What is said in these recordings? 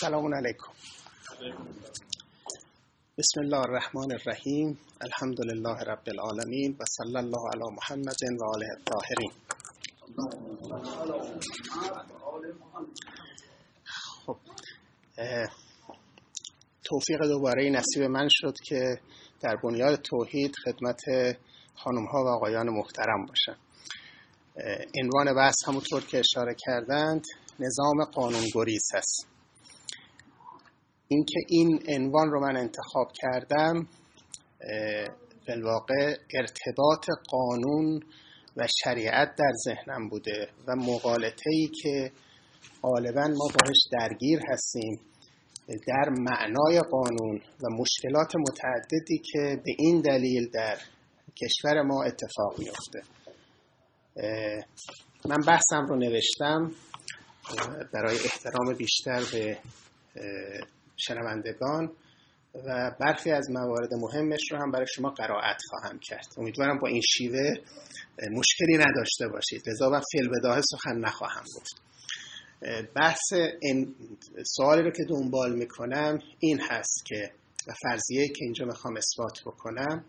سلام علیکم. بسم الله الرحمن الرحیم. الحمد لله رب العالمین و صلی الله علی محمد و آله الطاهرین. خب توفیق دوباره نصیب من شد که در بنیاد توحید خدمت خانم ها و آقایان محترم باشم. عنوان بحث همونطور که اشاره کردند نظام قانونگریز هست اینکه این عنوان رو من انتخاب کردم بالواقع ارتباط قانون و شریعت در ذهنم بوده و مقالطه ای که غالبا ما باش درگیر هستیم در معنای قانون و مشکلات متعددی که به این دلیل در کشور ما اتفاق میفته من بحثم رو نوشتم برای احترام بیشتر به شنوندگان و برخی از موارد مهمش رو هم برای شما قرائت خواهم کرد. امیدوارم با این شیوه مشکلی نداشته باشید. لذا من فیل بداه سخن نخواهم گفت بحث این سوالی رو که دنبال می‌کنم این هست که و فرضیه که اینجا می‌خوام اثبات بکنم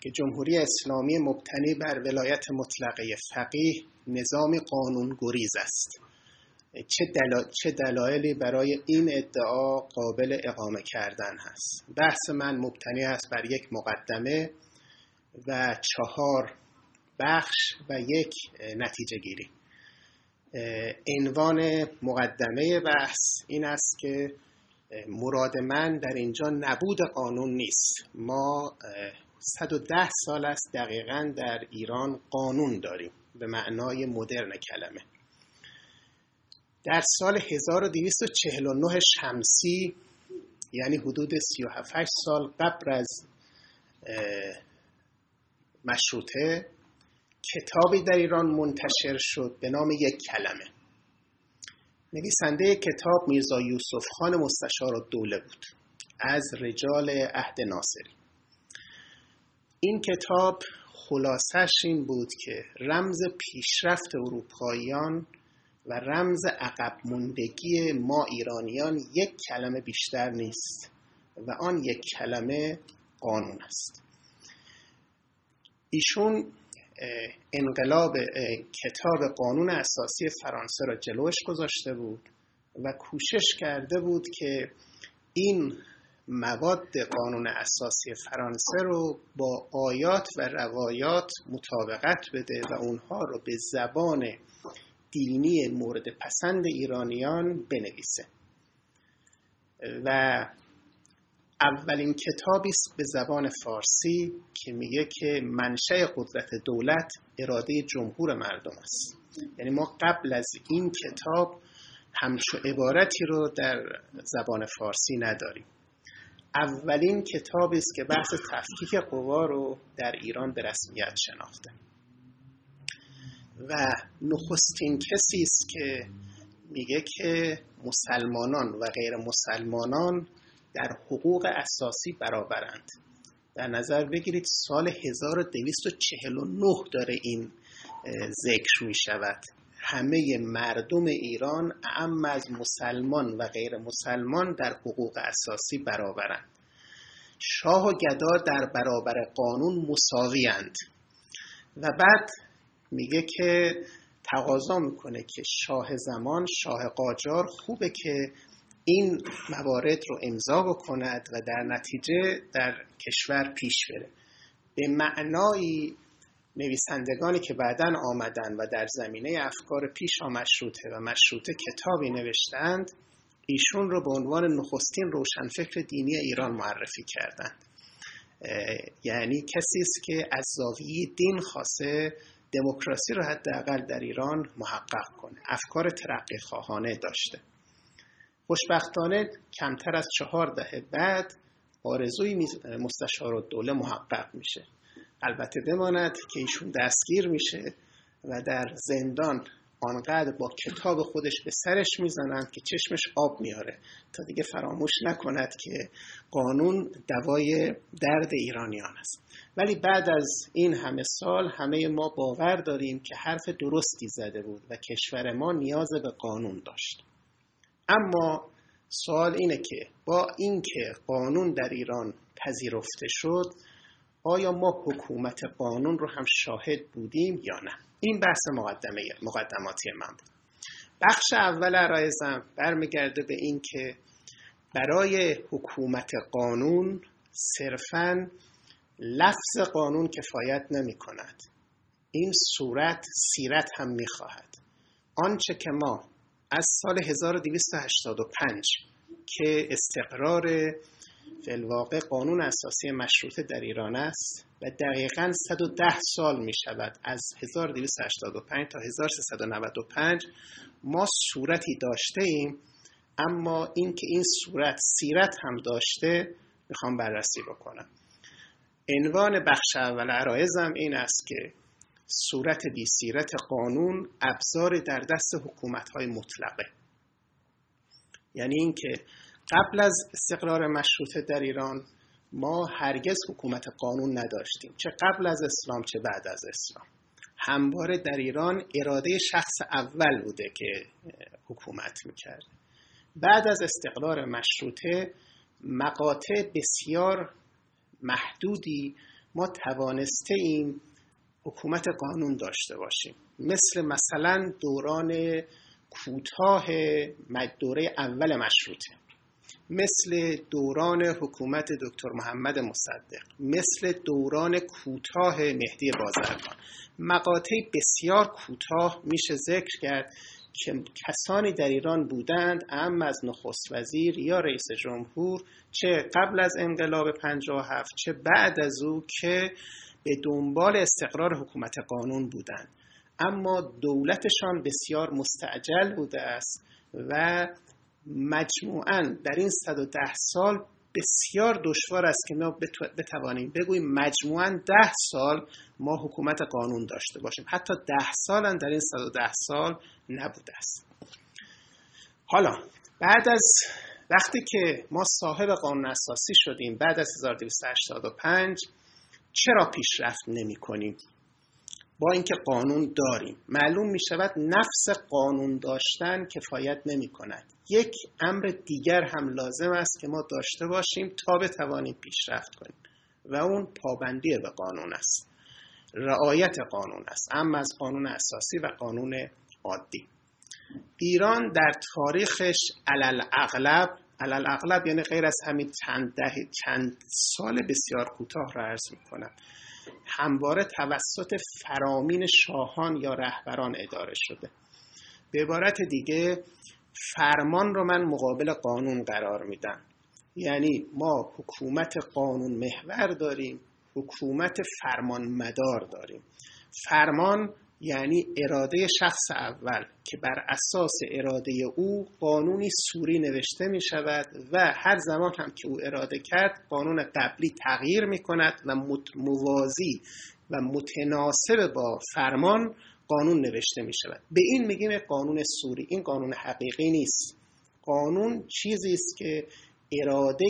که جمهوری اسلامی مبتنی بر ولایت مطلقه فقیه نظام قانون گریز است. چه, چه دلایلی برای این ادعا قابل اقامه کردن هست. بحث من مبتنی است بر یک مقدمه و چهار بخش و یک نتیجه گیری. عنوان مقدمه بحث این است که مراد من در اینجا نبود قانون نیست. ما 110 سال است دقیقا در ایران قانون داریم به معنای مدرن کلمه. در سال 1249 شمسی یعنی حدود 37 سال قبل از مشروطه کتابی در ایران منتشر شد به نام یک کلمه. نویسنده کتاب میرزا یوسف خان مستشار دوله بود از رجال عهد ناصری. این کتاب خلاصش این بود که رمز پیشرفت اروپاییان و رمز عقب موندگی ما ایرانیان یک کلمه بیشتر نیست و آن یک کلمه قانون است. ایشون انقلاب کتاب قانون اساسی فرانسه را جلوش گذاشته بود و کوشش کرده بود که این مواد قانون اساسی فرانسه رو با آیات و روایات مطابقت بده و اونها رو به زبان دینی مورد پسند ایرانیان بنویسه. و اولین کتابی است به زبان فارسی که میگه که منشأ قدرت دولت اراده جمهور مردم است. یعنی ما قبل از این کتاب همچو عبارتی رو در زبان فارسی نداریم. اولین کتابی است که بحث تفکیک قوا رو در ایران به رسمیت شناخته. و نخستین کسی است که میگه که مسلمانان و غیر مسلمانان در حقوق اساسی برابرند. در نظر بگیرید سال 1249 داره این ذکر می شود همه مردم ایران اعم از مسلمان و غیر مسلمان در حقوق اساسی برابرند. شاه و گدا در برابر قانون مساویند و بعد میگه که تقاضا می‌کنه که شاه زمان شاه قاجار خوبه که این موارد رو امضا بکند و در نتیجه در کشور پیش بره. به معنای نویسندگانی که بعدا آمدن و در زمینه افکار پیش مشروطه و مشروطه کتابی نوشتند ایشون رو به عنوان نخستین روشنفکر دینی ایران معرفی کردند. یعنی کسی است که از زاویه دین خاصه دموکراسی رو حداقل در ایران محقق کنه. افکار ترقی خواهانه داشته. خوشبختانه کمتر از چهار دهه بعد آرزوی مستشار و دوله محقق میشه. البته بماند که ایشون دستگیر میشه و در زندان آنقدر با کتاب خودش به سرش می‌زنند که چشمش آب میاره تا دیگه فراموش نکند که قانون دوای درد ایرانیان است. ولی بعد از این همه سال همه ما باور داریم که حرف درستی زده بود و کشور ما نیاز به قانون داشت. اما سوال اینه که با اینکه قانون در ایران پذیرفته شد آیا ما حکومت قانون رو هم شاهد بودیم یا نه؟ این بحث مقدمه مقدماتی من بود. بخش اول عرایزم برمیگرده به این که برای حکومت قانون صرفا لفظ قانون کفایت نمی کند این صورت سیرت هم می خواهد آنچه که ما از سال 1285 که استقرار فلواقع قانون اساسی مشروطه در ایران است و دقیقا 110 سال می شود. از 1285 تا 1395 ما صورتی داشته ایم اما اینکه این صورت سیرت هم داشته می‌خوام بررسی بکنم. عنوان بخش اول عرایزم این است که صورت بی سیرت قانون ابزار در دست حکومت های مطلقه. یعنی اینکه قبل از استقرار مشروطه در ایران ما هرگز حکومت قانون نداشتیم چه قبل از اسلام چه بعد از اسلام. همواره در ایران اراده شخص اول بوده که حکومت می‌کرد. بعد از استقرار مشروطه مقاطع بسیار محدودی ما توانسته ایم حکومت قانون داشته باشیم. مثل مثلا دوران کوتاه دوره اول مشروطه. مثل دوران حکومت دکتر محمد مصدق مثل دوران کوتاه مهدی بازرگان. مقاطع بسیار کوتاه میشه ذکر کرد که کسانی در ایران بودند ام از نخست وزیر یا رئیس جمهور چه قبل از انقلاب 57 چه بعد از او که به دنبال استقرار حکومت قانون بودند. اما دولتشان بسیار مستعجل بوده است و مجموعا در این 110 سال بسیار دشوار است که ما بتوانیم. بگوییم مجموعا ده سال ما حکومت قانون داشته باشیم. حتی ده سال هم در این 110 سال نبوده است. حالا بعد از وقتی که ما صاحب قانون اساسی شدیم بعد از 1285 چرا پیشرفت نمی کنیم؟ با اینکه قانون داریم. معلوم می شود نفس قانون داشتن کفایت نمی کند یک امر دیگر هم لازم است که ما داشته باشیم تا بتوانیم پیشرفت کنیم و اون پابندی به قانون است. رعایت قانون است. اما از قانون اساسی و قانون عادی. ایران در تاریخش علل اغلب علل اغلب یعنی غیر از همین چند ده چند سال بسیار کوتاه را عرض می کنم همواره توسط فرامین شاهان یا رهبران اداره شده. به عبارت دیگه فرمان رو من مقابل قانون قرار میدم. یعنی ما حکومت قانون محور داریم حکومت فرمان مدار داریم. فرمان یعنی اراده شخص اول که بر اساس اراده او قانونی سوری نوشته می شود و هر زمان هم که او اراده کرد قانون قبلی تغییر می کند و موازی و متناسب با فرمان قانون نوشته می شود به این میگیم قانون سوری. این قانون حقیقی نیست. قانون چیزی است که اراده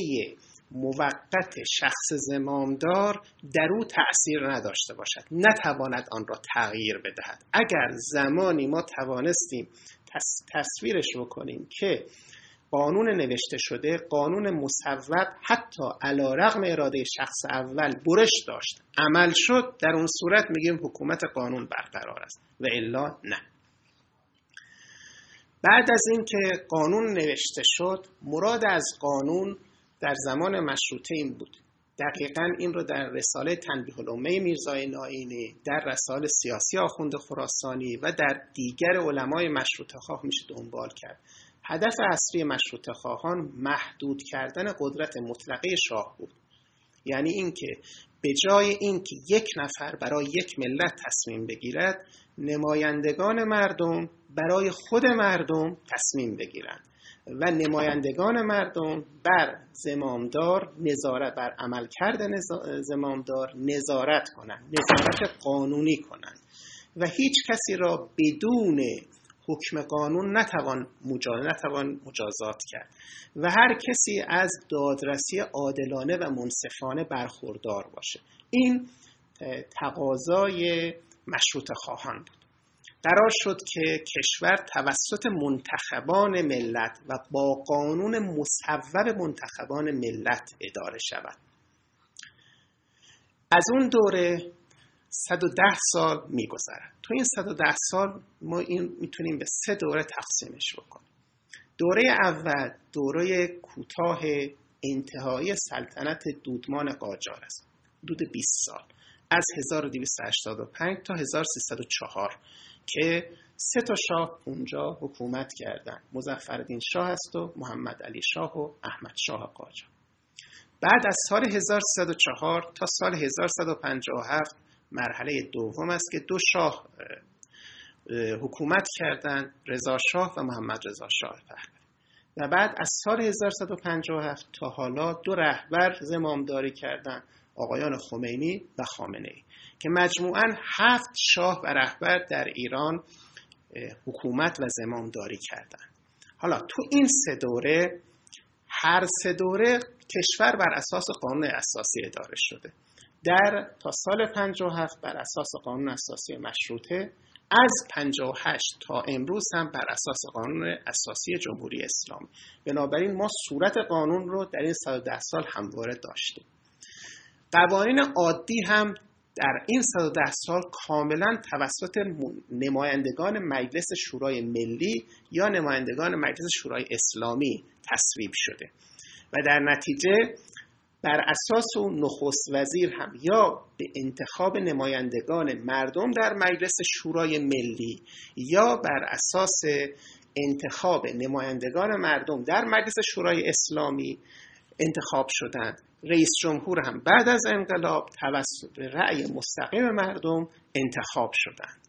موقت شخص زمامدار در او تأثیر نداشته باشد. نتواند آن را تغییر بدهد. اگر زمانی ما توانستیم تصویرش بکنیم که قانون نوشته شده قانون مصوب حتی علا رغم اراده شخص اول برش داشت عمل شد در اون صورت میگیم حکومت قانون برقرار است و الا نه. بعد از اینکه قانون نوشته شد مراد از قانون در زمان مشروطه این بود. دقیقا این رو در رساله تنبیه الامه میرزای ناینی در رسال سیاسی آخوند خراسانی و در دیگر علمای مشروطه خواه میشه دنبال کرد. هدف اصلی مشروطه خواهان محدود کردن قدرت مطلقه شاه بود. یعنی اینکه به جای اینکه یک نفر برای یک ملت تصمیم بگیرد نمایندگان مردم برای خود مردم تصمیم بگیرند. و نمایندگان مردم بر زمامدار نظارت بر عملکرد زمامدار نظارت کنند نظارت قانونی کنند. و هیچ کسی را بدون حکم قانون نتوان مجاز نتوان مجازات کرد. و هر کسی از دادرسی عادلانه و منصفانه برخوردار باشه. این تقاضای مشروط خواهان بود. قرار شد که کشور توسط منتخبان ملت و با قانون مصوب منتخبان ملت اداره شود. از اون دوره 110 سال میگذرد. تو این 110 سال ما این می‌تونیم به سه دوره تقسیمش بکنیم. دوره اول دوره کوتاه انتهایی سلطنت دودمان قاجار است. حدود 20 سال. از 1285 تا 1304 که سه تا شاه اونجا حکومت کردن. مظفرالدین شاه است و محمد علی شاه و احمد شاه قاجار بعد از سال 1304 تا سال 1157 مرحله دوم است که دو شاه حکومت کردند رضا شاه و محمد رضا شاه پهلوی و بعد از سال 1157 تا حالا دو رهبر زمامداری کردند آقایان خمینی و خامنه ای که مجموعا هفت شاه و رهبر در ایران حکومت و زمامداری کردند. حالا تو این سه دوره هر سه دوره کشور بر اساس قانون اساسی اداره شده. در تا سال 57 بر اساس قانون اساسی مشروطه از 58 تا امروز هم بر اساس قانون اساسی جمهوری اسلامی. بنابراین ما صورت قانون رو در این 110 سال همواره داشتیم. قوانین عادی هم در این 110 سال کاملا توسط نمایندگان مجلس شورای ملی یا نمایندگان مجلس شورای اسلامی تصویب شده. و در نتیجه بر اساس اون نخست وزیر هم یا به انتخاب نمایندگان مردم در مجلس شورای ملی یا بر اساس انتخاب نمایندگان مردم در مجلس شورای اسلامی انتخاب شدند. رئیس جمهور هم بعد از انقلاب توسط رأی مستقیم مردم انتخاب شدند.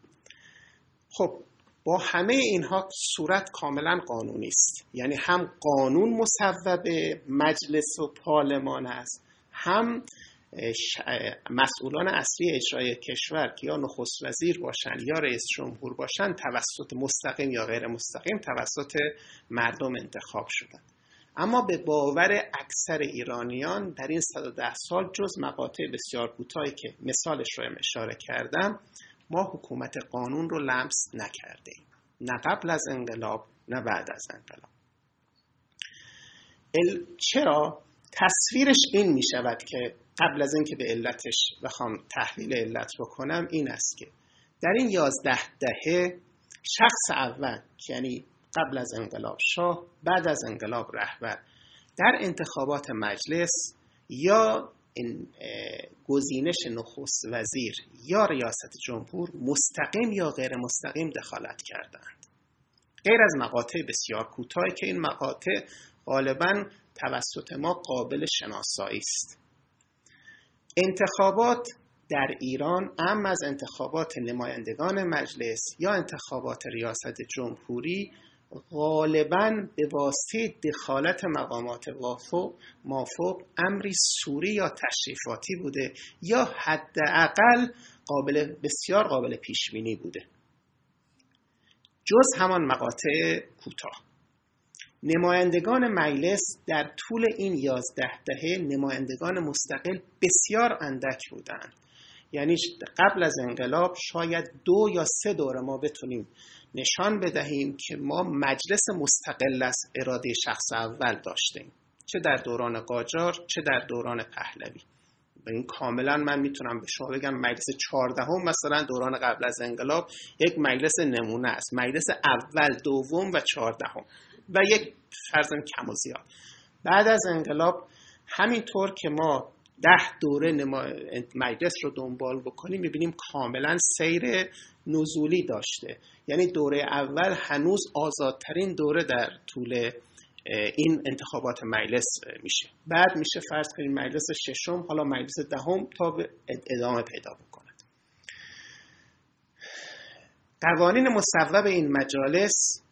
خب با همه اینها صورت کاملا قانونی است. یعنی هم قانون مصوب مجلس و پارلمان است هم مسئولان اصلی اجرای کشور که یا نخست وزیر باشن یا رئیس جمهور باشن توسط مستقیم یا غیر مستقیم توسط مردم انتخاب شدن. اما به باور اکثر ایرانیان در این 110 سال جز مقاطع بسیار کوتاهی که مثالش رو اشاره کردم ما حکومت قانون رو لمس نکرده ایم. نه قبل از انقلاب نه بعد از انقلاب. چرا؟ تصویرش این می شود که قبل از اینکه به علتش بخوام تحلیل علت بکنم این است که در این یازده دهه شخص اول یعنی قبل از انقلاب شاه بعد از انقلاب رهبر. در انتخابات مجلس یا گزینش نخست وزیر یا ریاست جمهور مستقیم یا غیر مستقیم دخالت کردند. غیر از مقاطع بسیار کوتاهی که این مقاطع غالبا توسط ما قابل شناسایی است. انتخابات در ایران ام از انتخابات نمایندگان مجلس یا انتخابات ریاست جمهوری غالبا به واسطه دخالت مقامات وافق مافوق امری سوری یا تشریفاتی بوده یا حداقل قابل بسیار قابل پیش بینی بوده. جز همان مقاطع کوتاه. نمایندگان مجلس در طول این یازده دهه نمایندگان مستقل بسیار اندک بودند. یعنی قبل از انقلاب شاید دو یا سه دوره ما بتونیم نشان بدهیم که ما مجلس مستقل از اراده شخص اول داشتیم. چه در دوران قاجار چه در دوران پهلوی. و این کاملا من می‌تونم به شما بگم مجلس چهاردهم مثلا دوران قبل از انقلاب یک مجلس نمونه است. مجلس اول دوم و چهاردهم. و یک فرزن کم و زیاد. بعد از انقلاب همینطور که ما ده دوره مجلس رو دنبال بکنیم می‌بینیم کاملا سیر نزولی داشته. یعنی دوره اول هنوز آزادترین دوره در طول این انتخابات مجلس میشه. بعد میشه فرض کنیم مجلس ششم حالا مجلس دهم تا به ادامه پیدا بکنه. قوانین مصوب این مجالس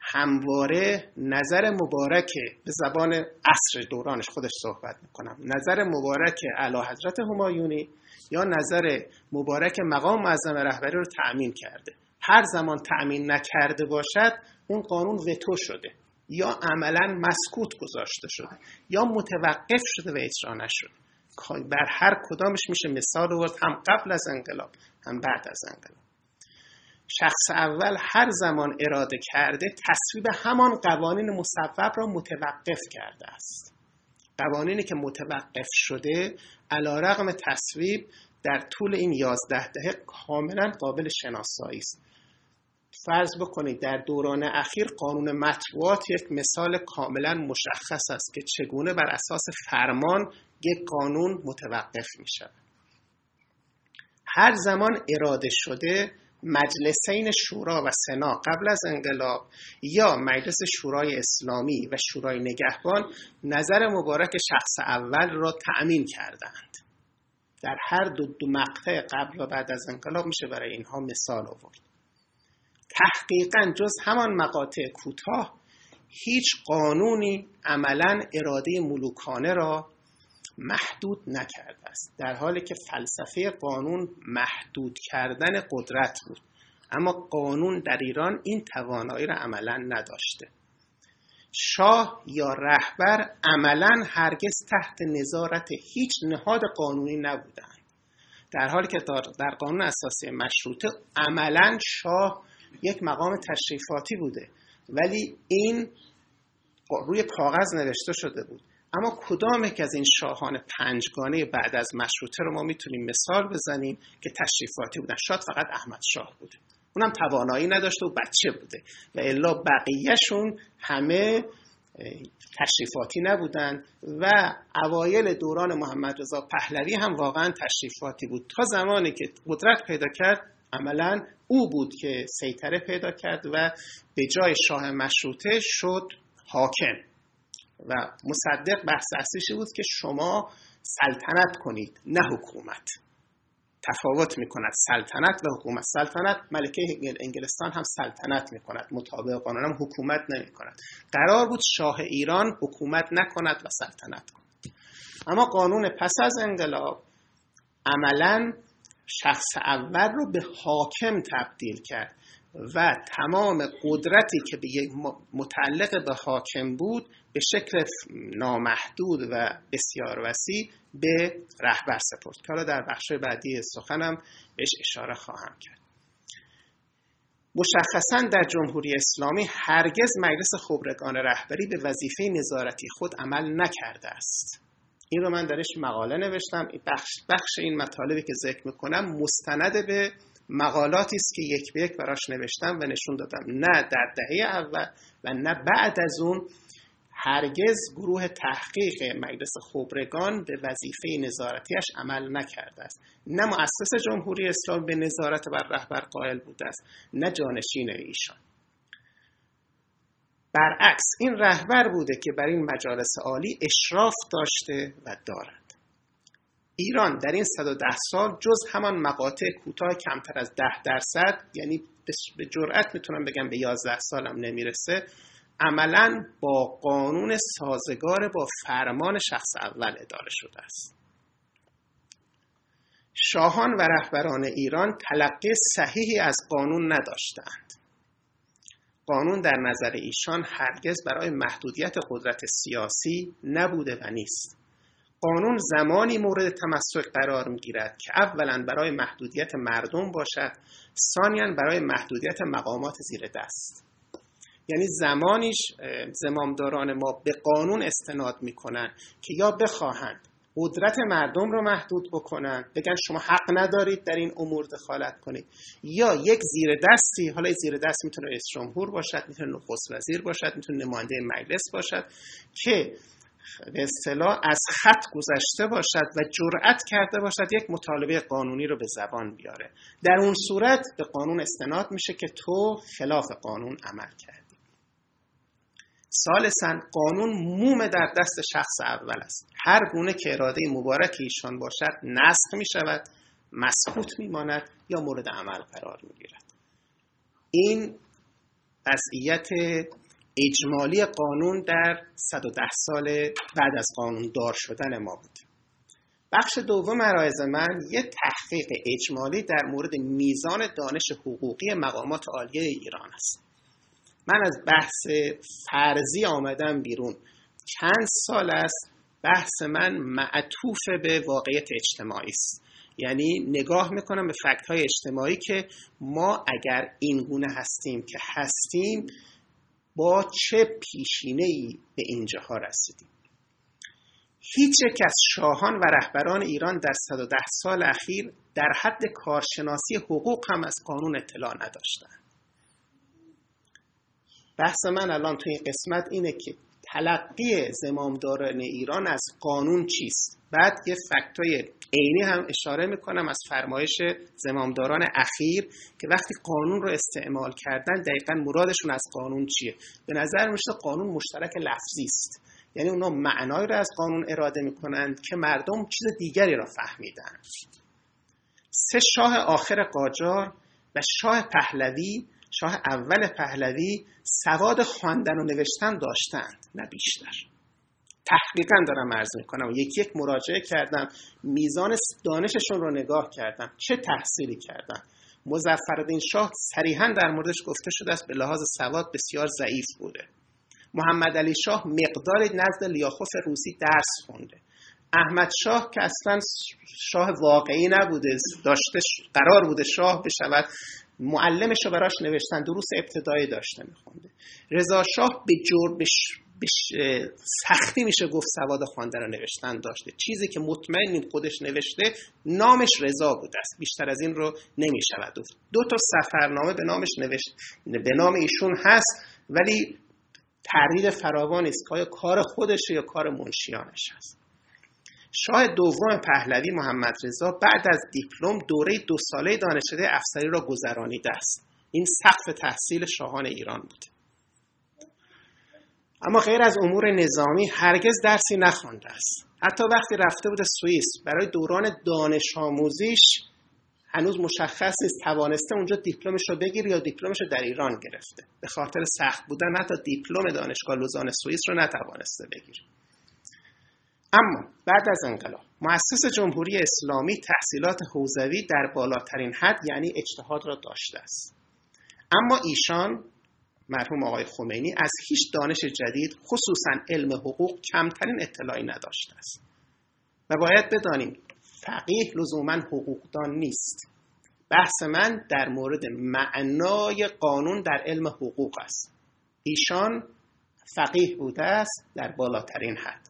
همواره نظر مبارک به زبان عصر دورانش خودش صحبت می‌کنم. نظر مبارک اعلی حضرت همایونی یا نظر مبارک مقام معظم رهبری رو تأمین کرده. هر زمان تأمین نکرده باشد اون قانون وتو شده. یا عملا مسکوت گذاشته شده. یا متوقف شده و اجرا نشده. بر هر کدامش میشه مثال آورد هم قبل از انقلاب هم بعد از انقلاب. شخص اول هر زمان اراده کرده تصویب همان قوانین مصوب را متوقف کرده است. قوانینی که متوقف شده علا رقم تصویب در طول این یازده دهه کاملا قابل شناسایی است. فرض بکنید در دوران اخیر قانون مطبوعات یک مثال کاملا مشخص است که چگونه بر اساس فرمان یک قانون متوقف می شود هر زمان اراده شده مجلسین شورا و سنا قبل از انقلاب یا مجلس شورای اسلامی و شورای نگهبان نظر مبارک شخص اول را تأمین کردند. در هر دو, دو مقطع قبل و بعد از انقلاب میشه برای اینها مثال آورد. تحقیقا جز همان مقاطع کوتاه هیچ قانونی عملا اراده ملوکانه را محدود نکرده است. در حالی که فلسفه قانون محدود کردن قدرت بود. اما قانون در ایران این توانایی را عملا نداشته. شاه یا رهبر عملا هرگز تحت نظارت هیچ نهاد قانونی نبودند. در حالی که در قانون اساسی مشروطه عملا شاه یک مقام تشریفاتی بوده. ولی این روی کاغذ نوشته شده بود. اما کدام یک از این شاهان پنجگانه بعد از مشروطه رو ما می‌تونیم مثال بزنیم که تشریفاتی بودن؟ شاید فقط احمد شاه بوده. اونم توانایی نداشته و بچه بوده. و الا بقیهشون همه تشریفاتی نبودن و اوایل دوران محمد رضا پهلوی هم واقعا تشریفاتی بود. تا زمانی که قدرت پیدا کرد عملا او بود که سیطره پیدا کرد و به جای شاه مشروطه شد حاکم. و مصدق بحث اصلیش بود که شما سلطنت کنید نه حکومت. تفاوت می کند سلطنت و حکومت. سلطنت ملکه انگلستان هم سلطنت می کند مطابق قانون هم حکومت نمی کند قرار بود شاه ایران حکومت نکند و سلطنت کند. اما قانون پس از انقلاب عملا شخص اول رو به حاکم تبدیل کرد. و تمام قدرتی که به متعلق به حاکم بود به شکل نامحدود و بسیار وسیع به رهبر سپرد. که حالا در بخش بعدی سخنم بهش اشاره خواهم کرد. مشخصا در جمهوری اسلامی هرگز مجلس خبرگان رهبری به وظیفه نظارتی خود عمل نکرده است. این رو من درش مقاله نوشتم. بخش, بخش این مطالبی که ذکر می‌کنم مستند به مقالاتی است که یک به یک براش نوشتم و نشون دادم. نه در دهه اول و نه بعد از اون هرگز گروه تحقیق مجلس خبرگان به وظیفه نظارتیش عمل نکرده است. نه مؤسس جمهوری اسلام به نظارت بر رهبر قائل بوده است نه جانشین ایشان. برعکس این رهبر بوده که بر این مجالس عالی اشراف داشته و دارد. ایران در این 110 سال جز همان مقاطع کوتاه کمتر از 10 درصد یعنی به جرأت می‌تونم بگم به 11 سالم نمی‌رسه. عملا با قانون سازگار با فرمان شخص اول اداره شده است. شاهان و رهبران ایران تلقی صحیحی از قانون نداشتند. قانون در نظر ایشان هرگز برای محدودیت قدرت سیاسی نبوده و نیست. قانون زمانی مورد تمسک قرار می گیرد که اولا برای محدودیت مردم باشد ثانیا برای محدودیت مقامات زیر دست. یعنی زمانیش زمامداران ما به قانون استناد می‌کنن که یا بخواهند قدرت مردم رو محدود بکنن بگن شما حق ندارید در این امور دخالت کنید یا یک زیر دستی حالا زیر دست می‌تونه رئیس جمهور باشد می‌تونه نخست وزیر باشد می‌تونه نماینده مجلس باشد که به اصطلاح از خط گذشته باشد و جرأت کرده باشد یک مطالبه قانونی رو به زبان بیاره. در اون صورت به قانون استناد میشه که تو خلاف قانون عمل کردی. سالسا قانون موم در دست شخص اول است. هر گونه که اراده مبارک ایشان باشد نسخ می شود مسکوت می ماند یا مورد عمل قرار می گیرد این وضعیت اجمالی قانون در 110 سال بعد از قانون دار شدن ما بود. بخش دوم عرایز من یه تحقیق اجمالی در مورد میزان دانش حقوقی مقامات عالیه ایران است. من از بحث فرضی آمدم بیرون. چند سال است بحث من معطوف به واقعیت اجتماعی است. یعنی نگاه می‌کنم به فکت های اجتماعی که ما اگر این گونه هستیم که هستیم با چه پیشینه ای به اینجاها رسیدیم؟ هیچ یک از شاهان و رهبران ایران در 110 سال اخیر در حد کارشناسی حقوق هم از قانون اطلاع نداشتند. بحث من الان توی این قسمت اینه که تلقی زمامداران ایران از قانون چیست؟ بعد یه فکتای عینی هم اشاره می‌کنم از فرمایش زمامداران اخیر که وقتی قانون رو استعمال کردن دقیقا مرادشون از قانون چیه؟ به نظر میشه قانون مشترک لفظی است. یعنی اونا معنایی رو از قانون اراده می‌کنند که مردم چیز دیگری را فهمیدن. سه شاه آخر قاجار و شاه پهلوی شاه اول پهلوی سواد خواندن و نوشتن داشتند نه بیشتر. تحقیقا دارم عرض می‌کنم. یک یک مراجعه کردم میزان دانششون رو نگاه کردم. چه تحصیلی کردن؟ مزفردین شاه صریحا در موردش گفته شده است به لحاظ سواد بسیار ضعیف بوده. محمد علی شاه مقدار نزد لیاخوف روسی درس خونده. احمد شاه که اصلا شاه واقعی نبوده داشته قرار بوده شاه بشود معلمش رو براش نوشتن دروس ابتدایی داشته میخونده. رضا شاه به جور به سختی میشه گفت سواد خواندن رو نوشتن داشته. چیزی که مطمئن خودش نوشته نامش رضا بوده است. بیشتر از این رو نمی‌شود گفت. دو تا سفرنامه به نامش نوشت به نام ایشون هست ولی تردید فراوان است که کار خودشه یا کار منشیانش هست. شاه دوم پهلوی محمد رضا بعد از دیپلم دوره دو ساله دانشکده افسری را گذرانیده است. این سقف تحصیل شاهان ایران بوده. اما غیر از امور نظامی هرگز درسی نخوانده است. حتی وقتی رفته بود سوئیس برای دوران دانش آموزیش هنوز مشخص نیست توانسته اونجا دیپلمش رو بگیره یا دیپلمش رو در ایران گرفته. به خاطر سخت بودن حتی دیپلم دانشگاه لوزان سوئیس رو نتوانسته بگیره. اما بعد از انقلاب مؤسس جمهوری اسلامی تحصیلات حوزوی در بالاترین حد یعنی اجتهاد را داشته است. اما ایشان مرحوم آقای خمینی از هیچ دانش جدید خصوصا علم حقوق کمترین اطلاعی نداشته است. و باید بدانیم فقیه لزوما حقوقدان نیست. بحث من در مورد معنای قانون در علم حقوق است. ایشان فقیه بوده است در بالاترین حد.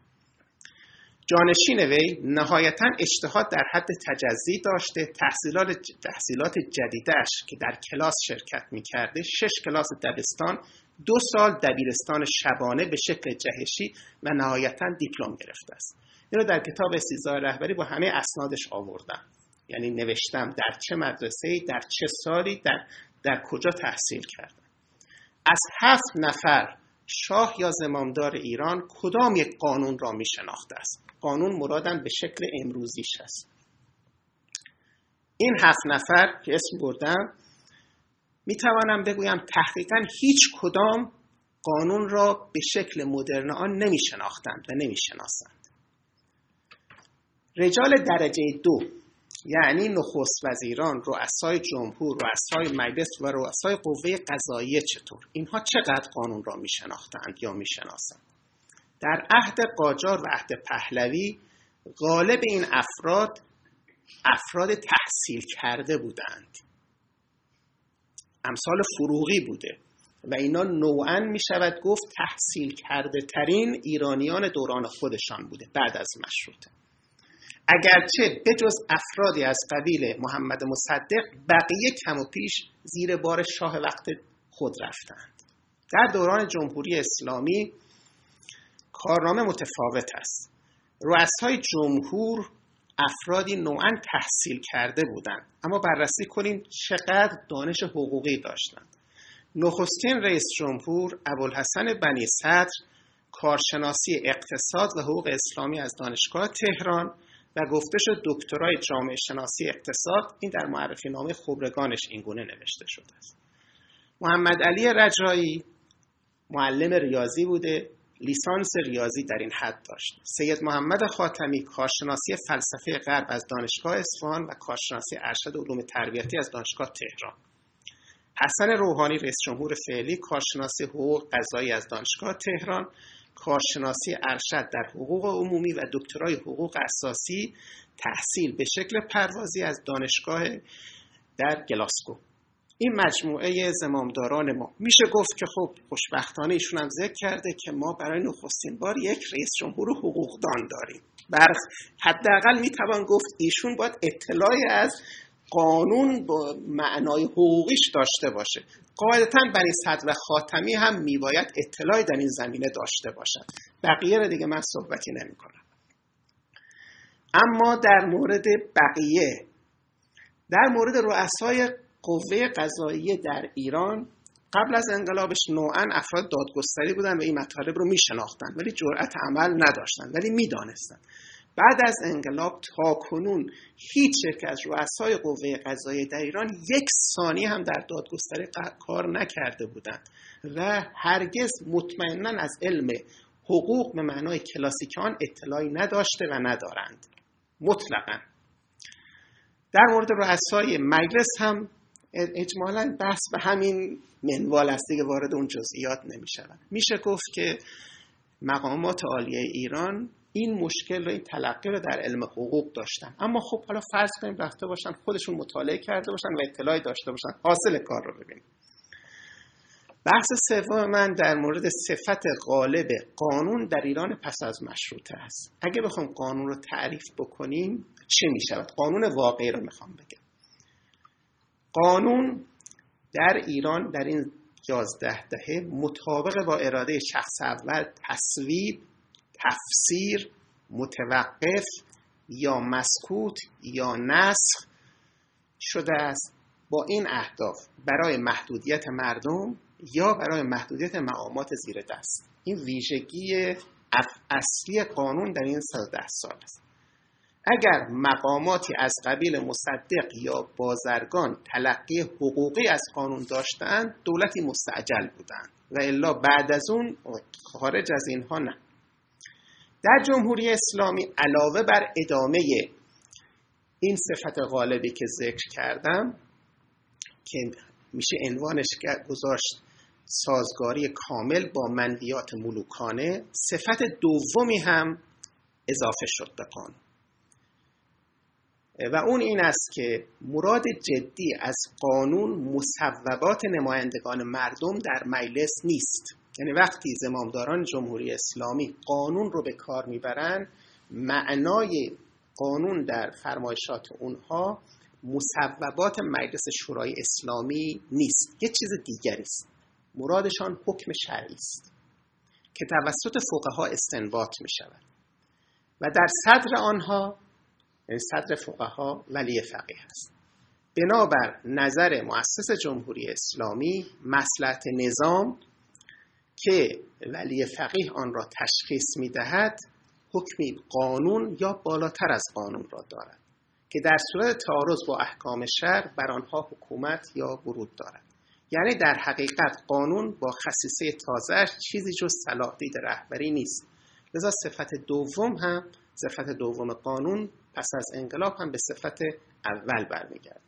جانشین وی نهایتا اجتهاد در حد تجزی داشته. تحصیلات, تحصیلات جدیدش که در کلاس شرکت می کرده شش کلاس دبستان دو سال دبیرستان شبانه به شکل جهشی و نهایتا دیپلم گرفته است. این رو در کتاب استیزای رهبری با همه اسنادش آوردم. یعنی نوشتم در چه مدرسه در چه سالی در, در کجا تحصیل کردم. از هفت نفر شاه یا زمامدار ایران کدام یک قانون را می شناخته است؟ قانون مرادم به شکل امروزیش هست این هفت نفر که اسم بردم می توانم بگویم تحقیقا هیچ کدام قانون را به شکل مدرن آن نمی شناختند و نمی شناسند. رجال درجه دو یعنی نخست وزیران رؤسای جمهور رؤسای مجلس و رؤسای قوه قضاییه چطور؟ اینها چقدر قانون را می شناختند یا می شناسند در عهد قاجار و عهد پهلوی غالب این افراد افراد تحصیل کرده بودند. امثال فروغی بوده و اینا نوعا می شود گفت تحصیل کرده ترین ایرانیان دوران خودشان بوده بعد از مشروطه. اگرچه بجز افرادی از قبیل محمد مصدق بقیه کم و پیش زیر بار شاه وقت خود رفتند. در دوران جمهوری اسلامی کارنامه متفاوت است. رؤسای جمهور افرادی نوعا تحصیل کرده بودند اما بررسی کنیم چقدر دانش حقوقی داشتند. نخستین رئیس جمهور ابوالحسن بنی صدر کارشناسی اقتصاد و حقوق اسلامی از دانشگاه تهران و گفته شد دکترای جامعه شناسی اقتصاد این در معرفی نامه خبرگانش اینگونه نوشته شده است. محمد علی رجایی معلم ریاضی بوده لیسانس ریاضی در این حد داشت سید محمد خاتمی کارشناسی فلسفه غرب از دانشگاه اصفهان و کارشناسی ارشد علوم تربیتی از دانشگاه تهران. حسن روحانی رئیس جمهور فعلی کارشناسی حقوق قضایی از دانشگاه تهران کارشناسی ارشد در حقوق عمومی و دکترای حقوق اساسی تحصیل به شکل پروازی از دانشگاه در گلاسکو. این مجموعه زمامداران ما. میشه گفت که خب خوشبختانه ایشون هم ذکر کرده که ما برای نخستین بار یک رئیس جمهور حقوقدان داریم. بر حداقل می‌توان گفت ایشون باید اطلاعی از قانون با معنای حقوقیش داشته باشه. قاعدتا برای صدر خاتمی هم میباید اطلاعی در این زمینه داشته باشد. بقیه رو دیگه من صحبتی نمی کنم اما در مورد بقیه در مورد رؤسای قوه قضاییه در ایران قبل از انقلابش نوعا افراد دادگستری بودن و این مطالب رو میشناختن ولی جرأت عمل نداشتن ولی می‌دانستن. بعد از انقلاب تا کنون هیچ یک از رؤسای قوه قضایی در ایران یک ثانی هم در دادگستری کار نکرده بودند و هرگز مطمئنا از علم حقوق به معنای کلاسیک آن اطلاعی نداشته و ندارند. مطلقا. در مورد رؤسای مجلس هم اجمالا بحث به همین منوال است دیگه وارد اون جزئیات نمی شود میشه گفت که مقامات عالیه ایران این مشکل رو این تلقی رو در علم حقوق داشتن. اما خب حالا فرض کنیم رفته باشن خودشون مطالعه کرده باشن و اطلاعی داشته باشن. حاصل کار رو ببینیم. بحث سوم من در مورد صفت غالب قانون در ایران پس از مشروطه است. اگه بخوام قانون رو تعریف بکنیم چه می شود قانون واقعی رو می‌خوام بگم. قانون در ایران در این یازده دهه مطابق با اراده شخص اول تصویب تفسیر متوقف یا مسکوت یا نسخ شده است با این اهداف برای محدودیت مردم یا برای محدودیت مقامات زیر دست. این ویژگی اصلی قانون در این 110 سال است. اگر مقاماتی از قبیل مصدق یا بازرگان تلقی حقوقی از قانون داشتند دولتی مستعجل بودند و الا بعد از اون خارج از اینها نه. در جمهوری اسلامی علاوه بر ادامه این صفت غالبی که ذکر کردم که میشه عنوانش گذاشت سازگاری کامل با منویات ملوکانه صفت دومی هم اضافه شد به قانون. و اون این است که مراد جدی از قانون مصوبات نمایندگان مردم در مجلس نیست. یعنی وقتی زمامداران جمهوری اسلامی قانون رو به کار می‌برن معنای قانون در فرمایشات اونها مصوبات مجلس شورای اسلامی نیست. یه چیز دیگری است. مرادشان حکم شرعی است که توسط فقها استنباط می شود و در صدر آنها صدر فقها ولی فقیه است. بنابر نظر مؤسس جمهوری اسلامی مسلحت نظام که ولی فقیه آن را تشخیص می دهد حکمی قانون یا بالاتر از قانون را دارد که در صورت تعارض با احکام شهر بر آنها حکومت یا ورود دارد. یعنی در حقیقت قانون با خصیصه تازهش چیزی جز صلاح دید رهبری نیست. لذا صفت دوم هم صفت دوم قانون پس از انقلاب هم به صفت اول برمیگرد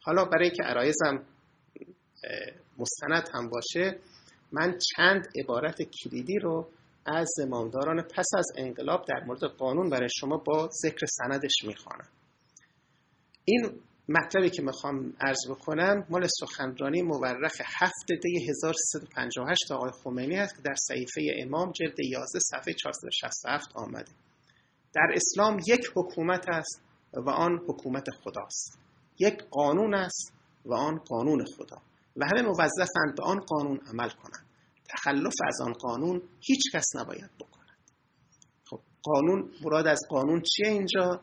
حالا برای اینکه عرایزم مستند هم باشه من چند عبارت کلیدی رو از زمامداران پس از انقلاب در مورد قانون برای شما با ذکر سندش می‌خوانم. این مطلبی که می‌خوام عرض بکنم مال سخنرانی مورخ هفت دی 1358 آقای خمینی هست که در صحیفه امام جلد 11 صفحه 467 آمده. در اسلام یک حکومت است و آن حکومت خداست. یک قانون است و آن قانون خدا. و همه موظفند به آن قانون عمل کنند. تخلف از آن قانون هیچ کس نباید بکند. خب قانون مراد از قانون چیه اینجا؟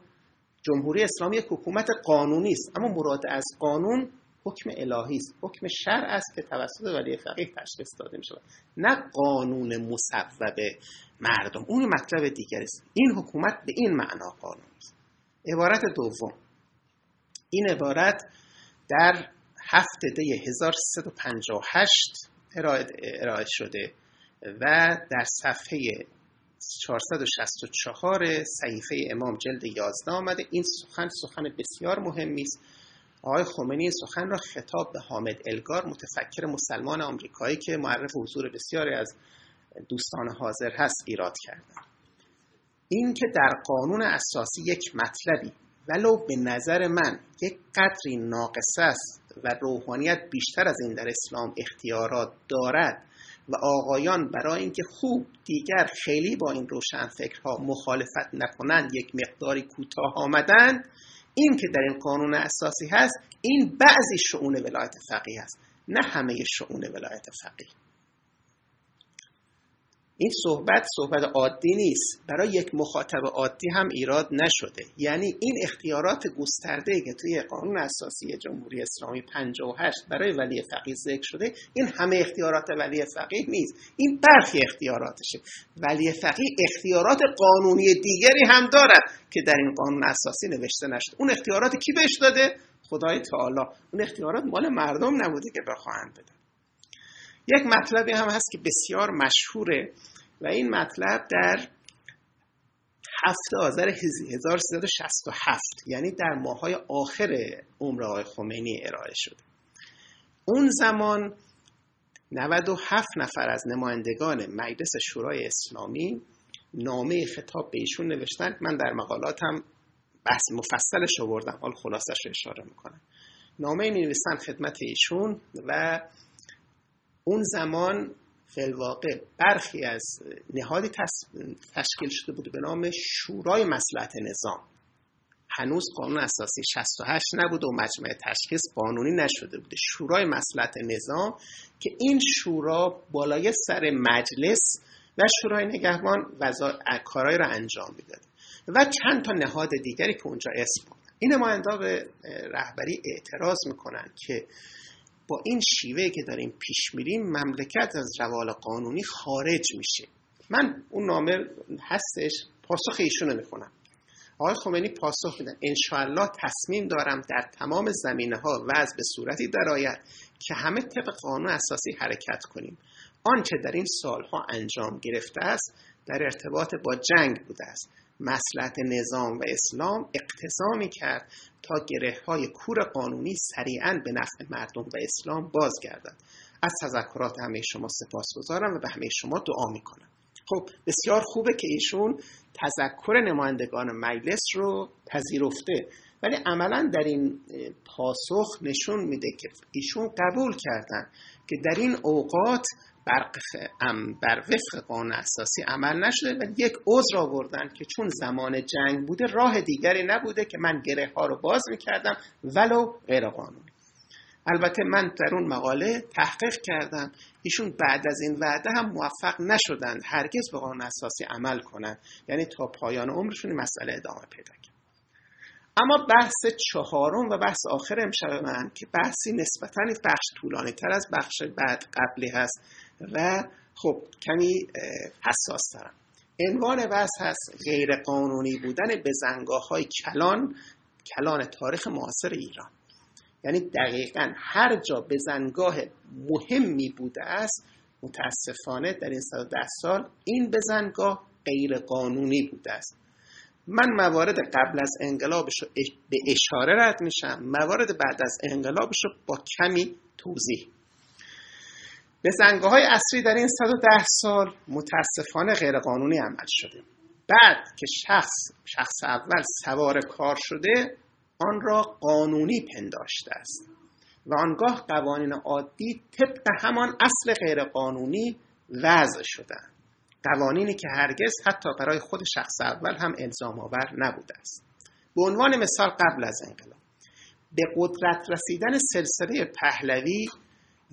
جمهوری اسلامی یک حکومت قانونی است اما مراد از قانون حکم الهی است. حکم شرع است که توسط ولی فقیه تشخیص داده می شود نه قانون مصوب مردم. اون مطلب دیگر است. این حکومت به این معنا قانون است. عبارت دوم. این عبارت در هفت دی 1358 ارائه شده و در صفحه 464 صحیفه امام جلد 11 آمده. این سخن سخن بسیار مهمی است. آقای خمینی سخن را خطاب به حامد الگار متفکر مسلمان آمریکایی که معرف حضور بسیاری از دوستان حاضر هست ایراد کردن این که در قانون اساسی یک مطلبی ولو به نظر من یک قدری ناقص است و روحانیت بیشتر از این در اسلام اختیارات دارد و آقایان برای اینکه خوب دیگر خیلی با این روشن فکرها مخالفت نکنند یک مقداری کوتاه آمدند این که در این قانون اساسی هست این بعضی شعون ولایت فقیه است نه همه شعون ولایت فقیه. این صحبت صحبت عادی نیست. برای یک مخاطب عادی هم ایراد نشده. یعنی این اختیارات گسترده که توی قانون اساسی جمهوری اسلامی 58 برای ولی فقیه ذکر شده این همه اختیارات ولی فقیه نیست. این برخی اختیاراتشه. ولی فقیه اختیارات قانونی دیگری هم دارد که در این قانون اساسی نوشته نشده. اون اختیارات کی بهش داده؟ خدای تعالی. اون اختیارات مال مردم نبوده که بخواهند بدن. یک مطلبی هم هست که بسیار مشهوره و این مطلب در هفت آذر 1367 یعنی در ماهای آخر عمر آقای خمینی ارائه شده. اون زمان 97 نفر از نمایندگان مجلس شورای اسلامی نامه خطاب به ایشون نوشتن. من در مقالاتم بحث مفصلش آوردم حال خلاصش رو اشاره می‌کنم. نامه نویسن خدمت ایشون و اون زمان فلواقع برخی از نهادی تشکیل شده بود به نام شورای مسلحت نظام. هنوز قانون اساسی 68 نبود و مجمع تشخیص قانونی نشده بود شورای مسلحت نظام که این شورا بالای سر مجلس و شورای نگهبان کارهایی را انجام می‌داد و چند تا نهاد دیگری که اونجا اسم بود. این نماینده به رهبری اعتراض می‌کنن که با این شیوه که داریم پیش میریم مملکت از روال قانونی خارج میشه. من اون نامه هستش پاسخ ایشونو می‌کنم آقای خمینی پاسخ میدن انشاءالله تصمیم دارم در تمام زمینه ها وضع به صورتی درآید که همه طبق قانون اساسی حرکت کنیم. آنچه در این سالها انجام گرفته است در ارتباط با جنگ بوده است. مسلحت نظام و اسلام اقتضا کرد تا گره های کور قانونی سریعا به نفع مردم و اسلام بازگردد. از تذکرات همه شما سپاس گذارم و به همه شما دعا می‌کنم. خب بسیار خوبه که ایشون تذکر نمایندگان مجلس رو پذیرفته ولی عملا در این پاسخ نشون میده که ایشون قبول کردن که در این اوقات بر, وفق قانون اساسی عمل نشده و یک عذر آوردن که چون زمان جنگ بوده راه دیگری نبوده که من گره ها رو باز می‌کردم ولو غیر قانونی البته من در اون مقاله تحقیق کردم ایشون بعد از این وعده هم موفق نشدند هرگز به قانون اساسی عمل کنند. یعنی تا پایان عمرشون مسئله ادامه پیدا کرد. اما بحث چهارم و بحث آخر امشب من که بحثی نسبتا بخش طولانی تر از بخش بعد قبلی هست و خب کمی حساس دارم عنوان بحث هست غیر قانونی بودن بزنگاه های کلان کلان تاریخ معاصر ایران. یعنی دقیقا هر جا بزنگاه مهمی بوده است متاسفانه در این 110 سال این بزنگاه غیر قانونی بوده است. من موارد قبل از انقلابش رو به اشاره رد میشم. موارد بعد از انقلابش رو با کمی توضیح. به زنگاه های اصلی در این 110 سال متاسفانه غیرقانونی عمل شده. بعد که شخص شخص اول سوار کار شده آن را قانونی پنداشته است. و آنگاه قوانین عادی طبق همان اصل غیرقانونی وضع شدند. قوانینی که هرگز حتی برای خود شخص اول هم الزام آور نبوده است. به عنوان مثال قبل از انقلاب به قدرت رسیدن سلسله پهلوی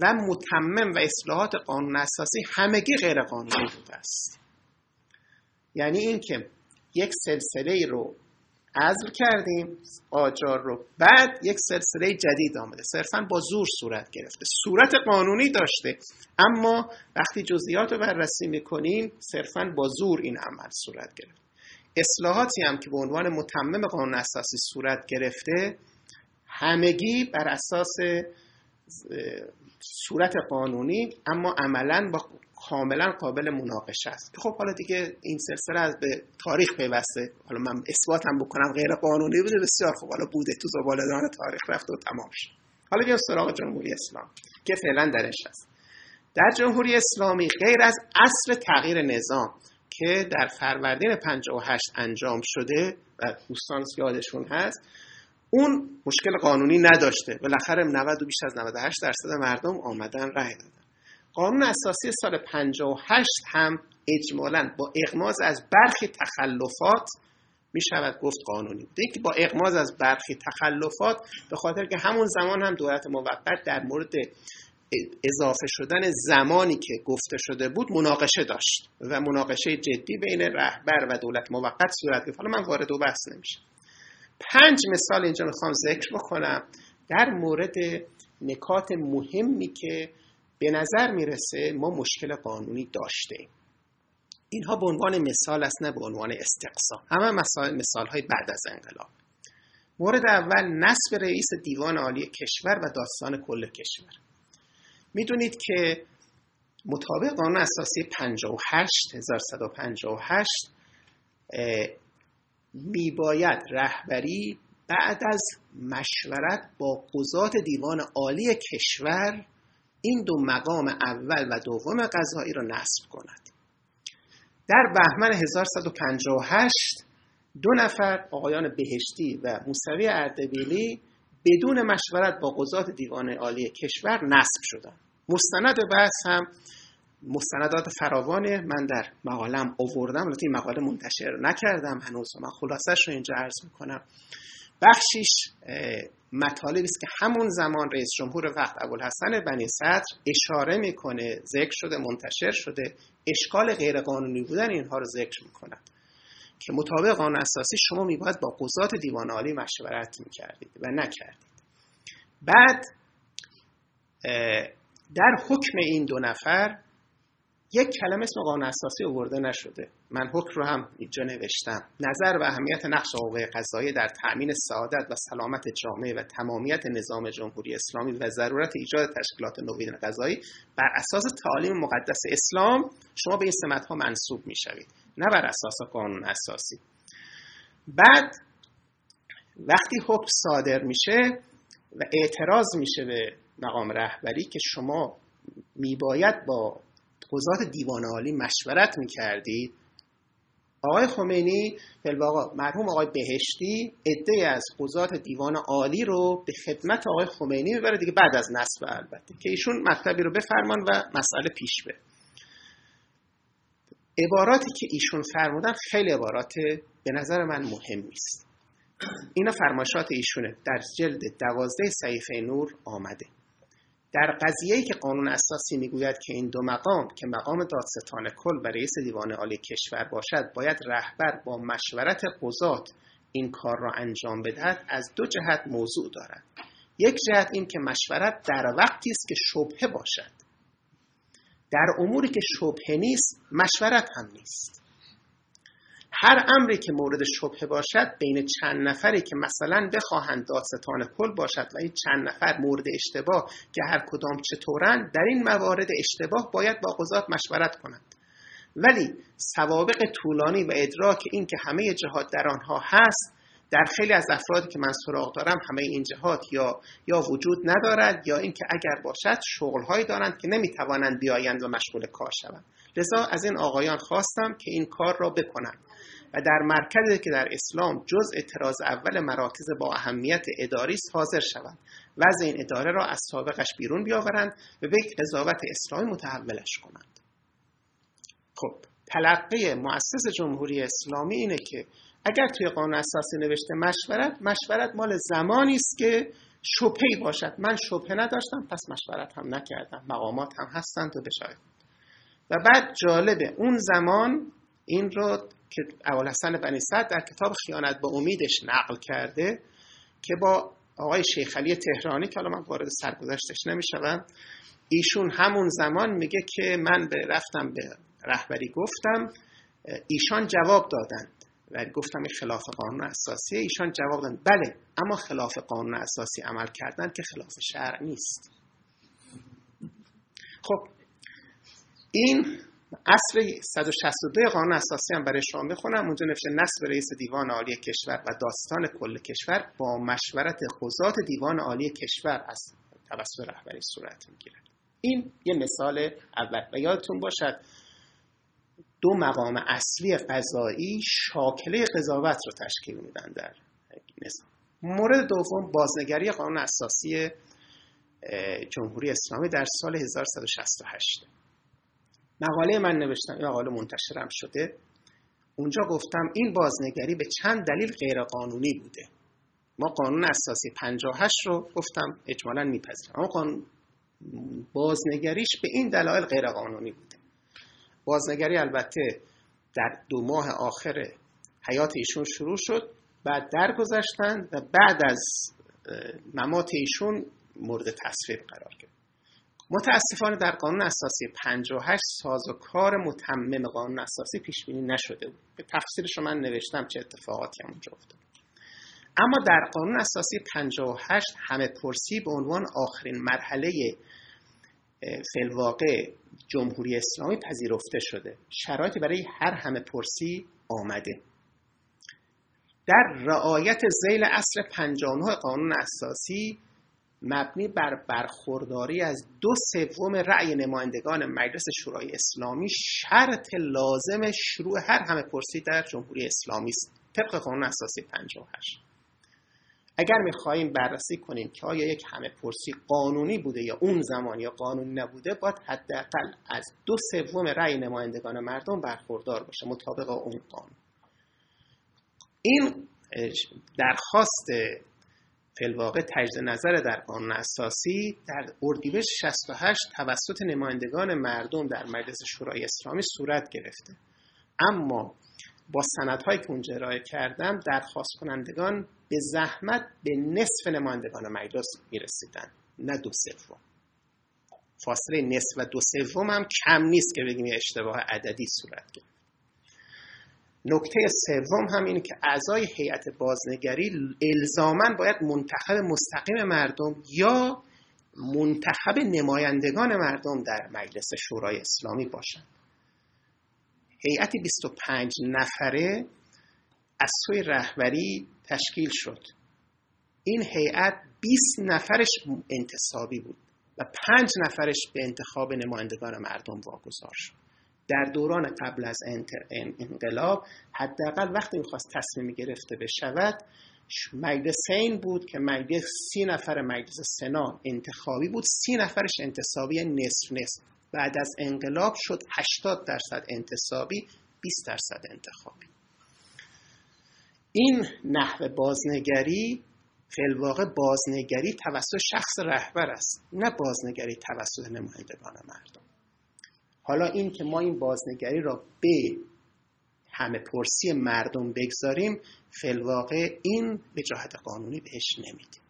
و متمم و اصلاحات قانون اساسی همگی غیر قانونی بوده است. یعنی اینکه یک سلسله رو عزل کردیم. آجار رو بعد یک سلسله جدید آمده. صرفا با زور صورت گرفته. صورت قانونی داشته. اما وقتی جزئیات رو بررسی می‌کنیم صرفا با زور این عمل صورت گرفت اصلاحاتی هم که به عنوان متمم قانون اساسی صورت گرفته همگی بر اساس صورت قانونی اما عملا با کاملا قابل مناقشه است. خب حالا دیگه این سلسله از به تاریخ پیوسته. حالا من اثبات هم بکنم غیر قانونی بوده. بسیار خب حالا بوده تو زبالدان تاریخ رفت و تمام شد. حالا بیام سراغ جمهوری اسلام که فعلا درش هست. در جمهوری اسلامی غیر از اصل تغییر نظام که در فروردین 58 انجام شده و دوستان یادشون هست اون مشکل قانونی نداشته. بالاخره 90 و بیش از 98 درصد مردم آمدن رای دادن. قانون اساسی سال 58 هم اجمالا با اغماز از برخی تخلفات می شود گفت قانونی که با اغماز از برخی تخلفات به خاطر که همون زمان هم دولت موقت در مورد اضافه شدن زمانی که گفته شده بود مناقشه داشت و مناقشه جدی بین رهبر و دولت موقت صورت گرفت. حالا من وارد و بحث نمیشه پنج مثال اینجا می‌خوام ذکر بکنم در مورد نکات مهمی که به نظر می‌رسه ما مشکل قانونی داشته. اینها به عنوان مثال است نه به عنوان استقصا. همه مثال, مثال های بعد از انقلاب. مورد اول نصب رئیس دیوان عالی کشور و داستان کل کشور. می‌دونید که مطابق قانون اساسی 58 1158 میباید رهبری بعد از مشورت با قضات دیوان عالی کشور این دو مقام اول و دوم قضایی را نصب کند. در بهمن 1158 دو نفر آقایان بهشتی و موسوی اردبیلی بدون مشورت با قضات دیوان عالی کشور نصب شدند. مستند بحث هم مستندات فراوانه. من در مقالم اووردم البته این مقاله منتشر نکردم هنوز. من خلاصش رو اینجا عرض می‌کنم. بخشیش مطالبی است که همون زمان رئیس جمهور وقت ابوالحسن بنی صدر اشاره می‌کنه ذکر شده منتشر شده اشکال غیرقانونی بودن اینها رو ذکر می‌کنند که مطابق قانون اساسی شما میباید با قضات دیوان عالی مشورت می‌کردید و نکردید. بعد در حکم این دو نفر یک کلمه اسم قانون اساسی آورده نشده. من حکم رو هم اینجا نوشتم. نظر و اهمیت نقش قوه قضایی در تأمین سعادت و سلامت جامعه و تمامیت نظام جمهوری اسلامی و ضرورت ایجاد تشکیلات نوین قضایی بر اساس تعالیم مقدس اسلام شما به این سمت ها منصوب می‌شوید. نه بر اساس قانون اساسی. بعد وقتی حکم صادر میشه و اعتراض میشه به مقام رهبری که شما میباید با قضات دیوان عالی مشورت می‌کردید آقای خمینی بالواقع مرحوم آقای بهشتی عده از قضات دیوان عالی رو به خدمت آقای خمینی می‌بره دیگه بعد از نصب البته که ایشون مطلبی رو بفرمان و مسئله پیش بره. عباراتی که ایشون فرمودن خیلی عبارات به نظر من مهم نیست. اینا فرماشات ایشونه. در جلد دوازده صحیفه نور آمده. در قضیه‌ای که قانون اساسی می‌گوید که این دو مقام که مقام دادستان کل و رئیس دیوان عالی کشور باشد باید رهبر با مشورت قضات این کار را انجام بدهد از دو جهت موضوع دارد. یک جهت این که مشورت در وقتی است که شبهه باشد. در اموری که شبهه نیست مشورت هم نیست. هر امری که مورد شبهه باشد بین چند نفری که مثلا بخواهند دادستان کل باشد و این چند نفر مورد اشتباه که هر کدام چطورند در این موارد اشتباه باید با قضات مشورت کنند. ولی سوابق طولانی و ادراک این که همه جهات در آنها هست در خیلی از افرادی که من سراغ دارم همه این جهات یا یا وجود ندارد یا اینکه اگر باشد شغلهایی دارند که نمی‌توانند بیایند و مشغول کار شوند. لذا از این آقایان خواستم که این کار را بکنند. و در مرکزی که در اسلام جز اعتراض اول مراکز با اهمیت اداری است حاضر شوند. وضع این اداره را از سابقش بیرون بیاورند و به یک قضاوت اسلامی متحولش کنند. خب تلقی مؤسس جمهوری اسلامی اینه که اگر توی قانون اساسی نوشته مشورت مشورت مال زمانی است که شبهی باشد. من شبهه نداشتم پس مشورت هم نکردم. مقامات هم هستند و بشاید. و بعد جالبه اون زمان این رو که اول حسن بنی صد در کتاب خیانت به امیدش نقل کرده که با آقای شیخ علی تهرانی که حالا من وارد سرگذشتش نمی‌شوم ایشون همون زمان میگه که من به رفتم به رهبری گفتم ایشان جواب دادند. و گفتم این خلاف قانون اساسی ایشان جواب دادن بله اما خلاف قانون اساسی عمل کردن که خلاف شرع نیست. خب این اصل 162 قانون اساسی هم برای شما می‌خونم. اونجا نوشته نصب رئیس دیوان عالی کشور و داستان کل کشور با مشورت قضات دیوان عالی کشور از توسط رهبری صورت می‌گیرد این یه مثال اول. و یادتون باشد دو مقام اصلی قضایی شاکله قضاوت رو تشکیل میدن در نظام. مورد دوم بازنگری قانون اساسی جمهوری اسلامی در سال 1168 مقاله من نوشتم این مقاله منتشرم شده. اونجا گفتم این بازنگری به چند دلیل غیرقانونی بوده. ما قانون اساسی 58 رو گفتم اجمالا میپذیرم. اما قانون بازنگریش به این دلایل غیرقانونی بوده. بازنگری البته در دو ماه آخر حیات ایشون شروع شد بعد درگذشتن و بعد از ممات ایشون مورد تصویب قرار گرفت. متاسفانه در قانون اساسی 58 سازوکار متمم قانون اساسی پیش بینی نشده بود. به تفسیرش من نوشتم چه اتفاقاتی هم اونجا افتاد. اما در قانون اساسی 58 همه پرسی به عنوان آخرین مرحله فلواقع جمهوری اسلامی پذیرفته شده. شرایطی برای هر همه پرسی آمده. در رعایت زیل اصل 59 قانون اساسی مبنی بر برخورداری از دو سوم رأی نمایندگان مجلس شورای اسلامی شرط لازم شروع هر همه پرسی در جمهوری اسلامی است. طبق قانون اساسی 58 اگر می‌خواهیم بررسی کنیم که آیا یک همه پرسی قانونی بوده یا اون زمان یا قانونی نبوده باید حداقل از دو سوم رأی نمایندگان مردم برخوردار باشه مطابق اون قانون. این درخواست فلواقع تجدید نظر در قانون اساسی در اردیبهشت 68 توسط نمایندگان مردم در مجلس شورای اسلامی صورت گرفته. اما با سندهایی که اونجا ارائه کردم درخواست کنندگان به زحمت به نصف نمایندگان مجلس می‌رسیدن نه دو سوم. فاصله نصف و دو سوم هم کم نیست که بگیم اشتباه عددی صورت گرفت. نکته سوم هم اینه که اعضای هیئت بازنگری الزاما باید منتخب مستقیم مردم یا منتخب نمایندگان مردم در مجلس شورای اسلامی باشند. هیئت 25 نفره از سوی رهبری تشکیل شد. این هیئت 20 نفرش انتصابی بود و 5 نفرش به انتخاب نمایندگان مردم واگذار شد. در دوران قبل از انقلاب حداقل وقتی می‌خواست تصمیم گرفته بشود مجلس این بود که مجلس سی نفر مجلس سنا انتخابی بود. سی نفرش انتصابی نصف نصف. بعد از انقلاب شد 80 درصد انتصابی 20 درصد انتخابی. این نحوه بازنگری فلواقع بازنگری توسط شخص رهبر است. نه بازنگری توسط نمایندگان مردم. حالا این که ما این بازنگری را به همه پرسی مردم بگذاریم فلواقع این به جهت قانونی بهش نمیدیم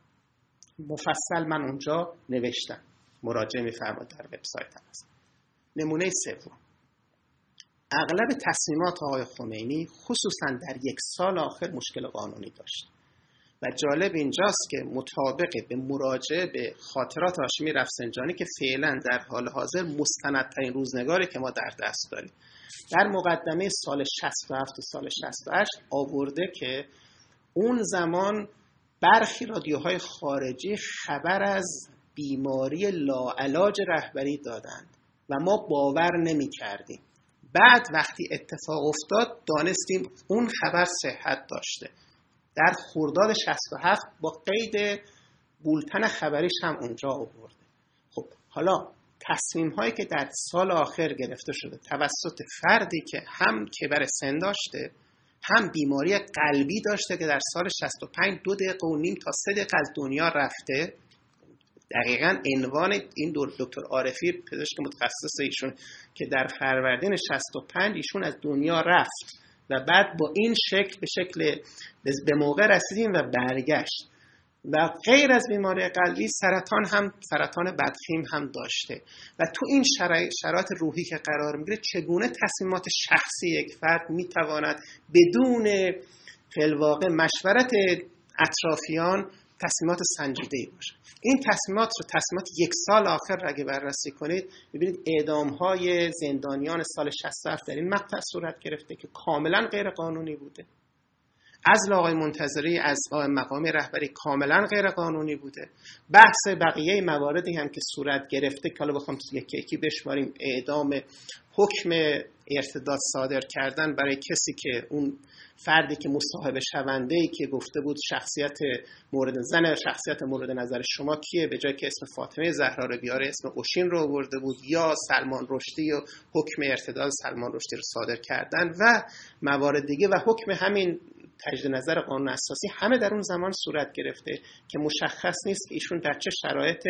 مفصل من اونجا نوشتم. مراجعه میفرماد در وبسایت هست. نمونه سوم. اغلب تصمیمات آقای خمینی خصوصا در یک سال آخر مشکل قانونی داشت. و جالب اینجاست که مطابق به مراجعه به خاطرات هاشمی رفسنجانی که فعلا در حال حاضر مستندترین روزنگاری که ما در دست داریم. در مقدمه سال 67 و سال 68 آورده که اون زمان برخی رادیوهای خارجی خبر از بیماری لاعلاج رهبری دادند و ما باور نمی کردیم بعد وقتی اتفاق افتاد دانستیم اون خبر صحت داشته. در خورداد 67 با قید بولتن خبریش هم اونجا آورده. خب حالا تصمیم هایی که در سال آخر گرفته شده توسط فردی که هم کبر سن داشته هم بیماری قلبی داشته که در سال 65 دو دقیقه و نیم تا سه دقیقه از دنیا رفته دقیقا عنوان این دکتر عارفی پزشک متخصص ایشون که در فروردین 65 ایشون از دنیا رفت. و بعد با این شکل به شکل به موقع رسیدیم و برگشت. و غیر از بیماری قلبی سرطان هم سرطان بدخیم هم داشته. و تو این شرایط روحی که قرار می‌گیره چگونه تصمیمات شخصی یک فرد می‌تواند بدون فلواقع مشورت اطرافیان تصمیمات سنجیده ای باشه. این تصمیمات رو تصمیمات یک سال آخر اگه بررسی کنید ببینید اعدام های زندانیان سال 67 در این مقطع صورت گرفته که کاملا غیر قانونی بوده. از آقای منتظری از مقام رهبری کاملا غیر قانونی بوده. بحث بقیه مواردی هم که صورت گرفته که حالا بخوام یکی یکی بشماریم اعدام حکم ارتداد صادر کردن برای کسی که اون فردی که مصاحبه شونده ای که گفته بود شخصیت مورد زن شخصیت مورد نظر شما کیه؟ به جای که اسم فاطمه زهرا رو بیاره اسم اوشین رو آورده بود یا سلمان رشدی و حکم ارتداد سلمان رشدی رو صادر کردن و موارد دیگه و حکم همین تجدید نظر قانون اساسی همه در اون زمان صورت گرفته که مشخص نیست که ایشون در چه شرایط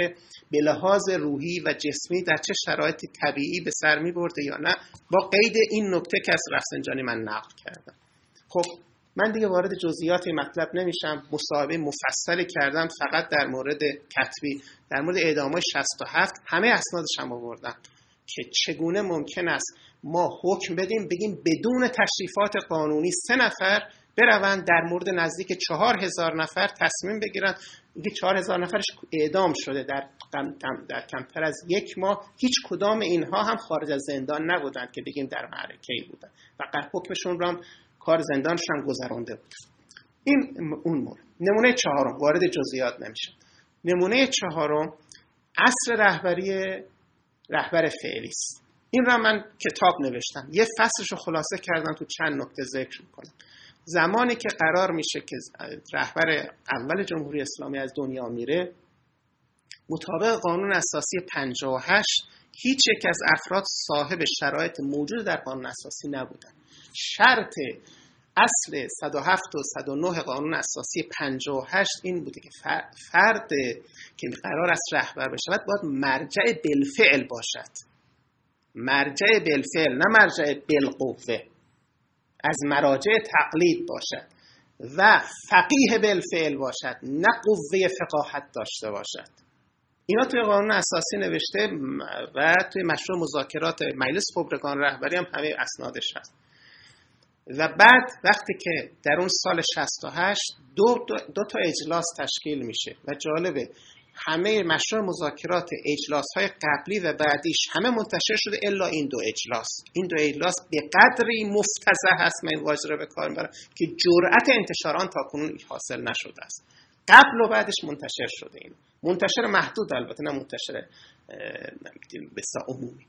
به لحاظ روحی و جسمی در چه شرایط طبیعی به سر می برده یا نه. با قید این نکته که از رفسنجانی من نقل کردم. خب من دیگه وارد جزئیات مطلب نمیشم. مصاحبه مفصلی کردم فقط در مورد کتبی. در مورد اعدام 67 همه اسنادش هم آوردم که چگونه ممکن است ما حکم بدیم بگیم بدون تشریفات قانونی سه نفر بروند در مورد نزدیک چهار هزار نفر تصمیم بگیرن اینکه چهار هزار نفرش اعدام شده در, در کمتر از یک ماه هیچ کدام اینها هم خارج از زندان نبودند که بگیم در معرکه ای بودن فقط حکمشون هم کار زندانشون هم گذرانده بود. این اون مورد. نمونه چهارم وارد جزئیات نمیشه. نمونه چهارم اصل رهبری رهبر فعلی است. این را من کتاب نوشتم. یه فصلش رو خلاصه کردم تو چند نکته ذکر می‌کنم. زمانی که قرار میشه که رهبر اول جمهوری اسلامی از دنیا میره مطابق قانون اساسی 58 هیچ یک از افراد صاحب شرایط موجود در قانون اساسی نبودن. شرط اصل 107 و 109 قانون اساسی 58 این بوده که فرد که قرار است رهبر بشود باید مرجع بالفعل باشد. مرجع بالفعل نه مرجع بالقوه. از مراجع تقلید باشد و فقیه بالفعل باشد نه قوه فقاهت داشته باشد. اینا توی قانون اساسی نوشته و توی مشروع مذاکرات مجلس خبرگان رهبری هم همه اسنادش هست. و بعد وقتی که در اون سال 68 دو, دو, دو تا اجلاس تشکیل میشه و جالبه همه مشروع مذاکرات اجلاس های قبلی و بعدیش همه منتشر شده الا این دو اجلاس. این دو اجلاس به قدری مفتزه هست من واژه رو به کار می‌برم که جرأت انتشار آن تا کنون حاصل نشده است. قبل و بعدش منتشر شده این. منتشر محدود البته نه منتشر بسا عمومی.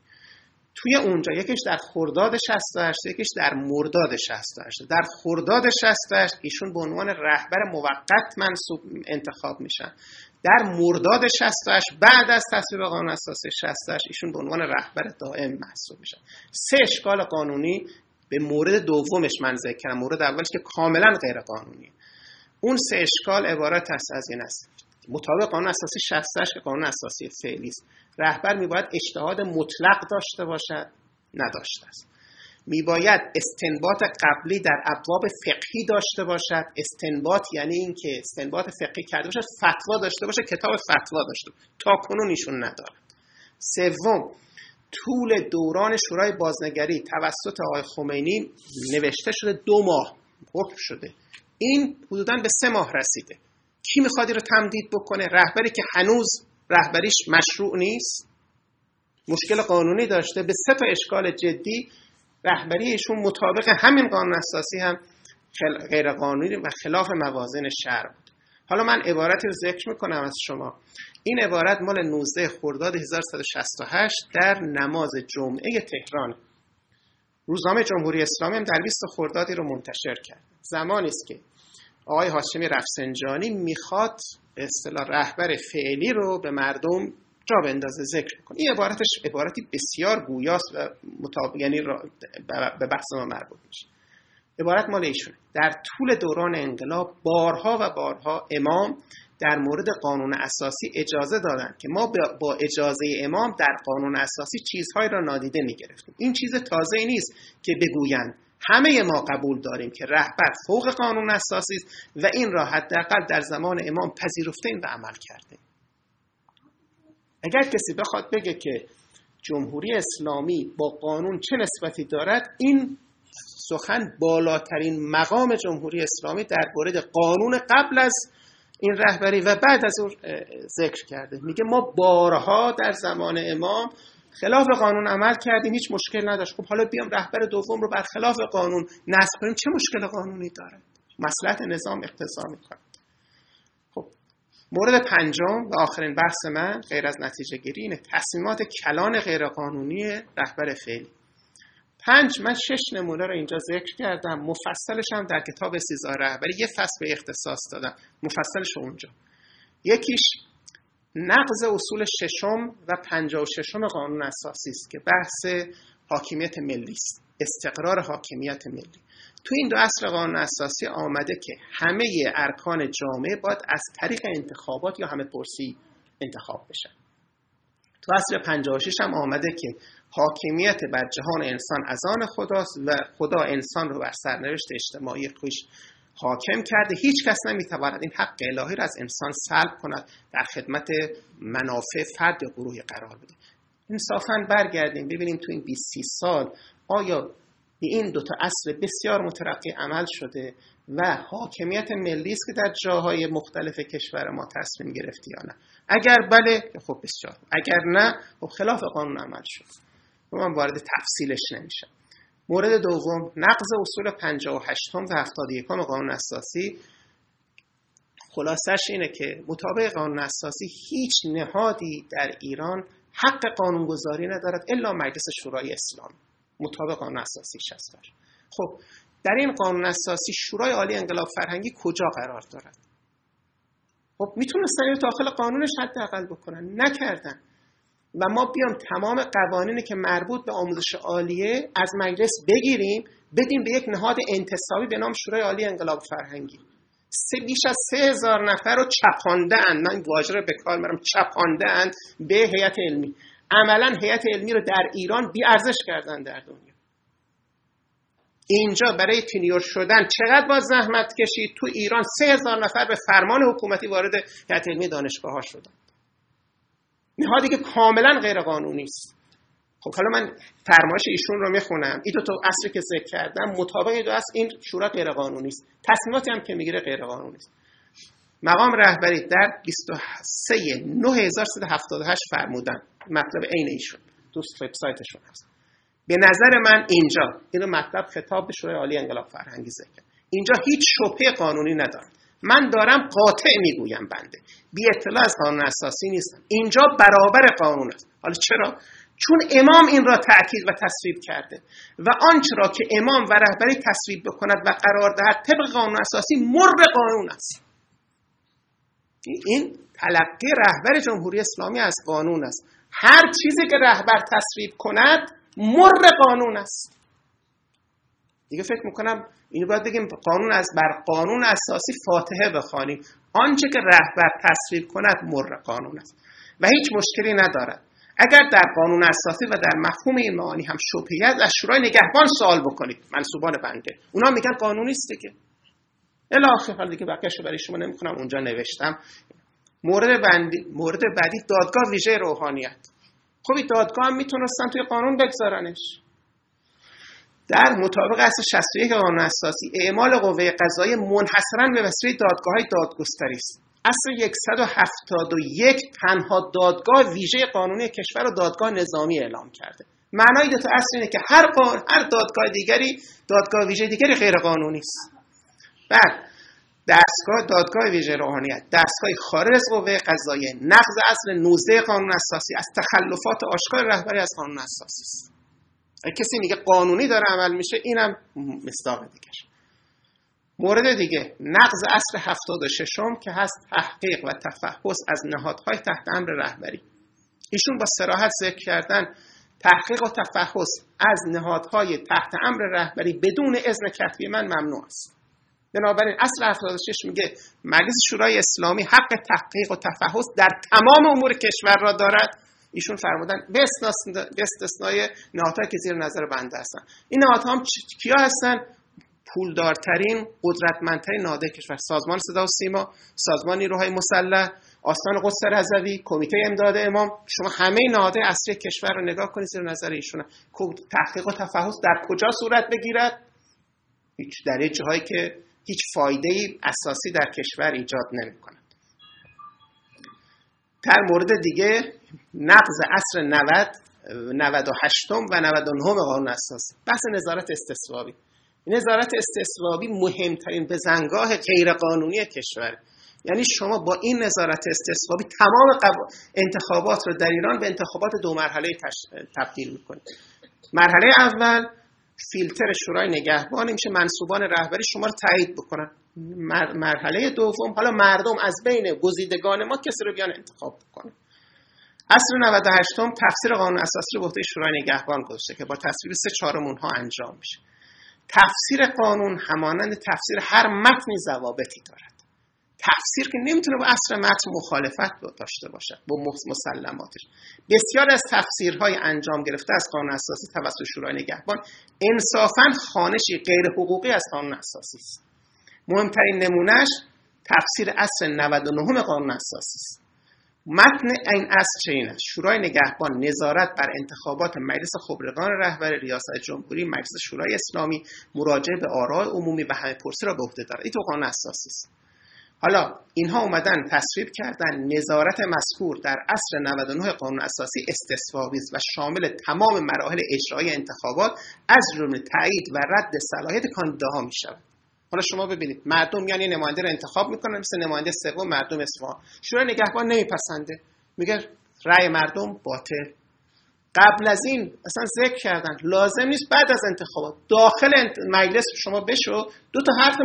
توی اونجا یکیش در خرداد 68 یکیش در مرداد 68 در خرداد 68 ایشون به عنوان رهبر موقت منصوب انتخاب میشن. در مرداد 68 بعد از تصویب قانون اساسی 68 ایشون به عنوان رهبر دائم محسوب میشن. سه اشکال قانونی به مورد دومش من ذکر کردم. مورد اولش که کاملا غیر قانونی اون سه اشکال عبارت است از این است. مطابق قانون اساسی 68 که قانون اساسی فعلی است. رهبر میباید اجتهاد مطلق داشته باشد نداشته است. میباید استنباط قبلی در ابواب فقهی داشته باشد. استنباط یعنی اینکه استنباط فقهی کرده باشد فتوا داشته باشه کتاب فتوا داشته تا کنون ایشون ندارد. سوم طول دوران شورای بازنگری توسط آقای خمینی نوشته شده دو ماه حکم شده. این حدودا به سه ماه رسیده. کی می‌خواد رو تمدید بکنه؟ رهبری که هنوز رهبریش مشروع نیست. مشکل قانونی داشته. به سه تا اشکال جدی رهبری ایشون مطابق همین قانون اساسی هم غیر قانونی و خلاف موازین شهر بود. حالا من عبارتی رو ذکر می‌کنم از شما. این عبارت مال 19 خرداد 1168 در نماز جمعه تهران. روزنامه جمهوری اسلامی هم در 20 خردادی رو منتشر کرد. زمانی است که آقای هاشمی رفسنجانی می‌خواد به اصطلاح رهبر فعلی رو به مردم جا بندازه ذکر کنه این عبارتش عبارتی بسیار گویاست و مطابق یعنی به بحث ما مربوط میشه. عبارت مال ایشونه. در طول دوران انقلاب بارها و بارها امام در مورد قانون اساسی اجازه دادن که ما با اجازه امام در قانون اساسی چیزهایی را نادیده می‌گرفتیم. این چیز تازه نیست که بگویند همه ما قبول داریم که رهبر فوق قانون اساسی است و این را حداقل در زمان امام پذیرفته و عمل کرده اگر کسی بخواد بگه که جمهوری اسلامی با قانون چه نسبتی دارد این سخن بالاترین مقام جمهوری اسلامی در مورد قانون قبل از این رهبری و بعد از اون ذکر کرده. میگه ما بارها در زمان امام خلاف قانون عمل کردیم هیچ مشکل نداشت. خب حالا بیام رهبر دوم رو بر خلاف قانون نصب کنیم. چه مشکل قانونی داره؟ مسلحت نظام اقتضا می‌کنه. خب مورد پنجم و آخرین بحث من غیر از نتیجه گیری اینه. تصمیمات کلان غیرقانونی رهبر فعلی. پنج من شش نمونه رو اینجا ذکر کردم. مفصلش هم در کتاب سیزار رهبری. یه فصل به اختصاص دادم. مفصلش اونجا. یکیش نقض اصول ششم و پنجاه و ششم قانون اساسی است که بحث حاکمیت ملی است استقرار حاکمیت ملی. تو این دو اصل قانون اساسی آمده که همه ارکان جامعه باید از طریق انتخابات یا همه پرسی انتخاب بشن. تو اصل 56 هم آمده که حاکمیت بر جهان انسان از آن خداست و خدا انسان رو بر سرنوشت اجتماعی خوش حاکم کرده. هیچ کس نمی‌تواند این حق الهی را از انسان سلب کند. در خدمت منافع فرد یا گروهی قرار بده. انصافا برگردیم. ببینیم تو این 20 سال آیا به این دوتا اصل بسیار مترقی عمل شده و حاکمیت ملی است که در جاهای مختلف کشور ما تصمیم گرفتی یا نه؟ اگر بله خب بسیار. اگر نه خب خلاف قانون عمل شد. من وارد تفصیلش نمیشم. مورد دوم نقض اصول 58 و 71 قانون اساسی. خلاصش اینه که مطابق قانون اساسی هیچ نهادی در ایران حق قانونگذاری ندارد الا مجلس شورای اسلام. مطابق قانون اساسی هست خب در این قانون اساسی شورای عالی انقلاب فرهنگی کجا قرار دارد؟ خب می‌تونستن داخل قانونش حداقل بکنن. نکردن. و ما بیام تمام قوانینی که مربوط به آموزش عالیه از مجلس بگیریم بدیم به یک نهاد انتصابی به نام شورای عالی انقلاب فرهنگی. سه بیش از سه هزار نفر رو چپانده اند من واژه رو به کار میرم چپانده اند به هیئت علمی. عملا هیئت علمی رو در ایران بی ارزش کردن در دنیا. اینجا برای تینیور شدن چقدر با زحمت کشید؟ تو ایران سه هزار نفر به فرمان حکومتی وارد هیئت علمی دانشگاه ها شدن. نهادی که کاملا غیر قانونی است. خب حالا من فرمایش ایشون رو می‌خونم. این دو تا اصلی که ذکر کردم مطابق دو اصل این شورا غیر قانونی است. تصمیماتی هم که می‌گیره غیر قانونی است. مقام رهبری در 23 9378 فرمودن. مطلب عین ایشون. دوست وبسایتشون هست. به نظر من اینجا اینو مطلب خطاب به شورای عالی انقلاب فرهنگی ذکر اینجا هیچ شبهه قانونی ندارد. من دارم قاطع می‌گویم بنده. بی اطلاع از قانون اساسی نیستم. اینجا برابر قانون است. حالا چرا؟ چون امام این را تأکید و تصویب کرده و آنچه را که امام و رهبری تصویب بکند و قرار دهد طبق قانون اساسی مر قانون است. این تلقی رهبر جمهوری اسلامی از قانون است. هر چیزی که رهبر تصویب کند مر قانون است. دیگه فکر می‌کنم اینو باید بگیم قانون از بر قانون اساسی فاتحه بخوانیم. آنچه که رهبر تصویب کند مر قانون است و هیچ مشکلی ندارد. اگر در قانون اساسی و در مفهوم این معانی هم شبهی از شورای نگهبان سوال بکنید. منصوبان بنده. اونا میگن قانونی است دیگه. الاخر حال دیگه بقیه‌شو برای شما نمی‌خونم اونجا نوشتم. مورد بندی مورد بعدی دادگاه ویژه روحانیت. خب دادگاه هم می‌تونستن توی قانون بگذارنش. در مطابق اصل 61 قانون اساسی اعمال قوه قضایی منحصرا به وسیله دادگاه دادگستری است. اصل 171 تنها دادگاه ویژه قانونی کشور و دادگاه نظامی اعلام کرده. معنای دو تا اصل اینه که هر هر دادگاه دیگری دادگاه ویژه دیگری غیر قانونی است. بعد دستگاه دادگاه ویژه روحانیت دستگاه خارج از قوه قضاییه نقض اصل 19 قانون اساسی از تخلفات آشکار رهبری از قانون اساسی است. کسی میگه قانونی داره عمل میشه اینم مصداق دیگه مورد دیگه نقض اصل 76 که هست تحقیق و تفحص از نهادهای تحت امر رهبری. ایشون با سراحت ذکر کردن تحقیق و تفحص از نهادهای تحت امر رهبری بدون اذن کتبی من ممنوع است. بنابراین اصل 76 میگه مجلس شورای اسلامی حق تحقیق و تفحص در تمام امور کشور را دارد. ایشون فرمودن به استثنای نهادهایی که زیر نظر بنده هستن. این نهادها هم کیا هستن؟ پولدارترین قدرتمندترین نهادهای کشور. سازمان صدا و سیما سازمان نیروهای مسلح آستان قدس رضوی کمیته امداد امام. شما همه نهادهای اصلی کشور رو نگاه کنید زیر نظر ایشون تحقیق و تفحص در کجا صورت بگیرد؟ هیچ در جاهایی که هیچ فایده اساسی در کشور ایجاد نمی کند در مورد دیگه نقض اصر 90 98 و 99 قانون اساسی بحث نظارت استثوابی نظارت استثوابی مهمترین بزنگاه غیرقانونی کشور. یعنی شما با این نظارت استثوابی تمام انتخابات رو در ایران به انتخابات دو مرحله تبدیل می‌کنید. مرحله اول فیلتر شورای نگهبان میشه منصوبان رهبری شما رو تایید بکنن. مرحله دوم حالا مردم از بین گزیدگان ما کسی رو بیان انتخاب بکنن اصل 98 تفسیر قانون اساسی رو به شورای نگهبان گذاشته که با تصویب سه چهارم اونها انجام میشه. تفسیر قانون همانند تفسیر هر متنی ضوابطی دارد. تفسیر که نمی‌تونه با اصل متن مخالفت داشته باشد با مسلماتش. بسیار از تفسیرهای انجام گرفته از قانون اساسی توسط شورای نگهبان. انصافا خانشی غیر حقوقی از قانون اساسی است. مهمترین نمونهش تفسیر اصل 99 قانون اساسی است. متن این اصل چه است. شورای نگهبان نظارت بر انتخابات مجلس خبرگان رهبر ریاست جمهوری مجلس شورای اسلامی مراجعه به آراء عمومی و همه پرسی را به عهده دارد. این تو قانون اساسی است. حالا اینها اومدن تصویب کردن نظارت مذکور در اصل 99 قانون اساسی استصوابی و شامل تمام مراحل اجرای انتخابات از جمله تایید و رد صلاحیت کاندیداها می شود حالا شما ببینید مردم یعنی نماینده رو انتخاب می‌کنن مثل نماینده سوم مردم اصفهان. شورای نگهبان نمیپسنده. میگه رأی مردم باطل. قبل از این اصلا ذکر کردن. لازم نیست بعد از انتخابات. داخل مجلس شما بشو. دو تا حرف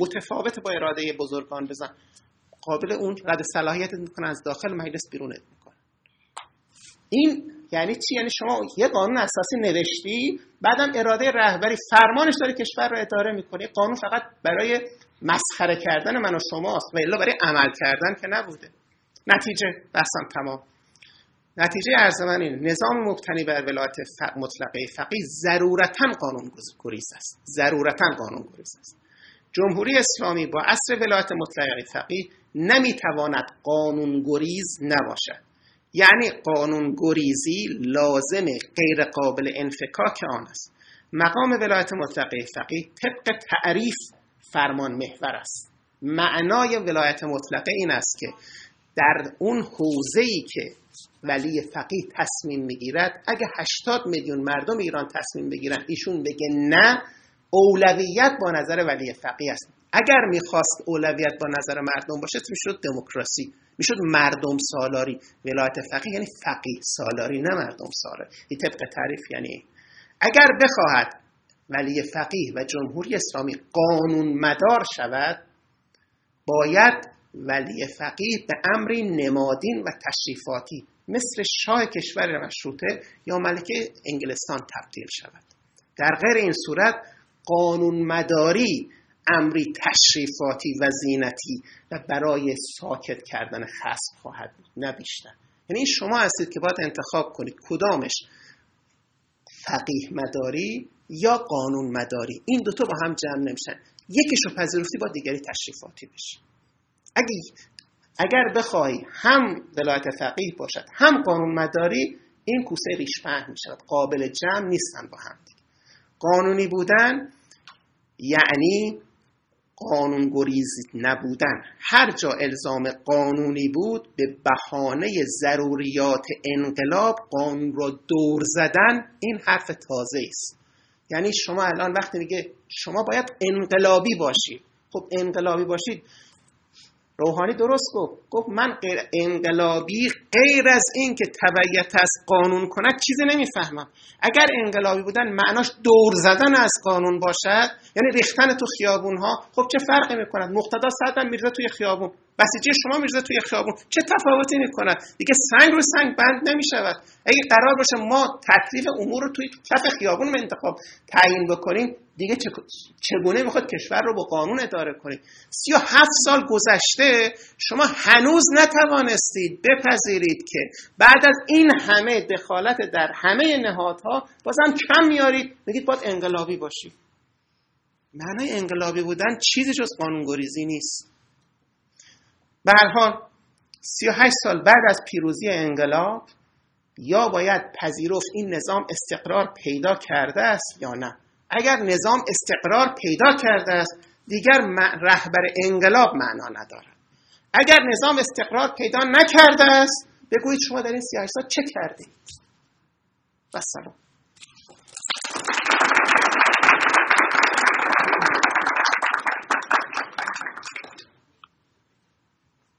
متفاوت با اراده بزرگان بزن. قابل اون رد صلاحیت می‌کنه از داخل مجلس بیرونت می‌کنه این یعنی چی؟ یعنی شما یه قانون اساسی نوشتی بعدم اراده رهبری فرمانش داره کشور رو اداره می‌کنه. قانون فقط برای مسخره کردن من و شماست و الا برای عمل کردن که نبوده. نتیجه بحثم تمام. نتیجه ارز من این نظام مبتنی بر ولایت مطلقه فقیه ضرورتا قانون گریز است. ضرورتا قانون گریز است. جمهوری اسلامی با اصل ولایت مطلقه فقیه نمی‌تواند قانون گریز نباشد. یعنی قانون گریزی لازم غیر قابل انفکاک آن است. مقام ولایت مطلقه فقیه طبق تعریف فرمان محور است. معنای ولایت مطلقه این است که در اون حوزه ای که ولی فقیه تصمیم می‌گیرد. اگه 80 میلیون مردم ایران تصمیم بگیرن ایشون بگه نه اولویت با نظر ولی فقیه است. اگر می‌خواست اولویت با نظر مردم باشه می‌شد؟ دموکراسی. می‌شد مردم سالاری. ولایت فقیه یعنی فقیه سالاری نه مردم سالاری. این طبق تعریف یعنی اگر بخواهد ولی فقیه و جمهوری اسلامی قانون مدار شود باید ولی فقیه به امری نمادین و تشریفاتی مثل شاه کشور مشروطه یا ملکه انگلستان تبدیل شود. در غیر این صورت قانون مداری امری تشریفاتی و زینتی و برای ساکت کردن خصم خواهد بود نه بیشتر. یعنی شما هستید که باید انتخاب کنید کدامش فقیه مداری یا قانون مداری این دوتا با هم جمع نمیشن. یکیش رو پذیرفتی با دیگری تشریفاتی بشه اگه اگر بخوای هم ولایت فقیه باشد هم قانون مداری این کوسه ریش پهن می شود قابل جمع نیستن با هم قانونی بودن یعنی قانون گریزی نبودن. هر جا الزام قانونی بود به بهانه ضروریات انقلاب قانون را دور زدن این حرف تازه است. یعنی شما الان وقتی میگه شما باید انقلابی باشید خب انقلابی باشید. روحانی درست گفت. گفت من غیر انقلابی غیر از این که تبعیت از قانون کند چیزی نمی‌فهمم. اگر انقلابی بودن معناش دور زدن از قانون باشد یعنی ریختن تو خیابون ها خب چه فرقی می‌کند؟ مقتدا صدم میرزه توی خیابون. بسیجی شما میرزه توی خیابون. چه تفاوتی می‌کند دیگه سنگ رو سنگ بند نمی‌شود. اگه قرار باشه ما تکلیف امور رو توی کف خیابون انتخاب تعیین بکنیم دیگه چگونه می‌خواد کشور رو با قانون اداره کنید سی و هفت سال گذشته شما هنوز نتوانستید بپذیرید که بعد از این همه دخالت در همه نهادها بازم کم میارید میگید باید انقلابی باشید معنای انقلابی بودن چیزی جز قانونگریزی نیست. به هر حال 38 سال بعد از پیروزی انقلاب یا باید پذیرفت این نظام استقرار پیدا کرده است یا نه؟ اگر نظام استقرار پیدا کرده است دیگر رهبر انقلاب معنا ندارد. اگر نظام استقرار پیدا نکرده است بگویید شما در این 38 سال چه کردید؟ و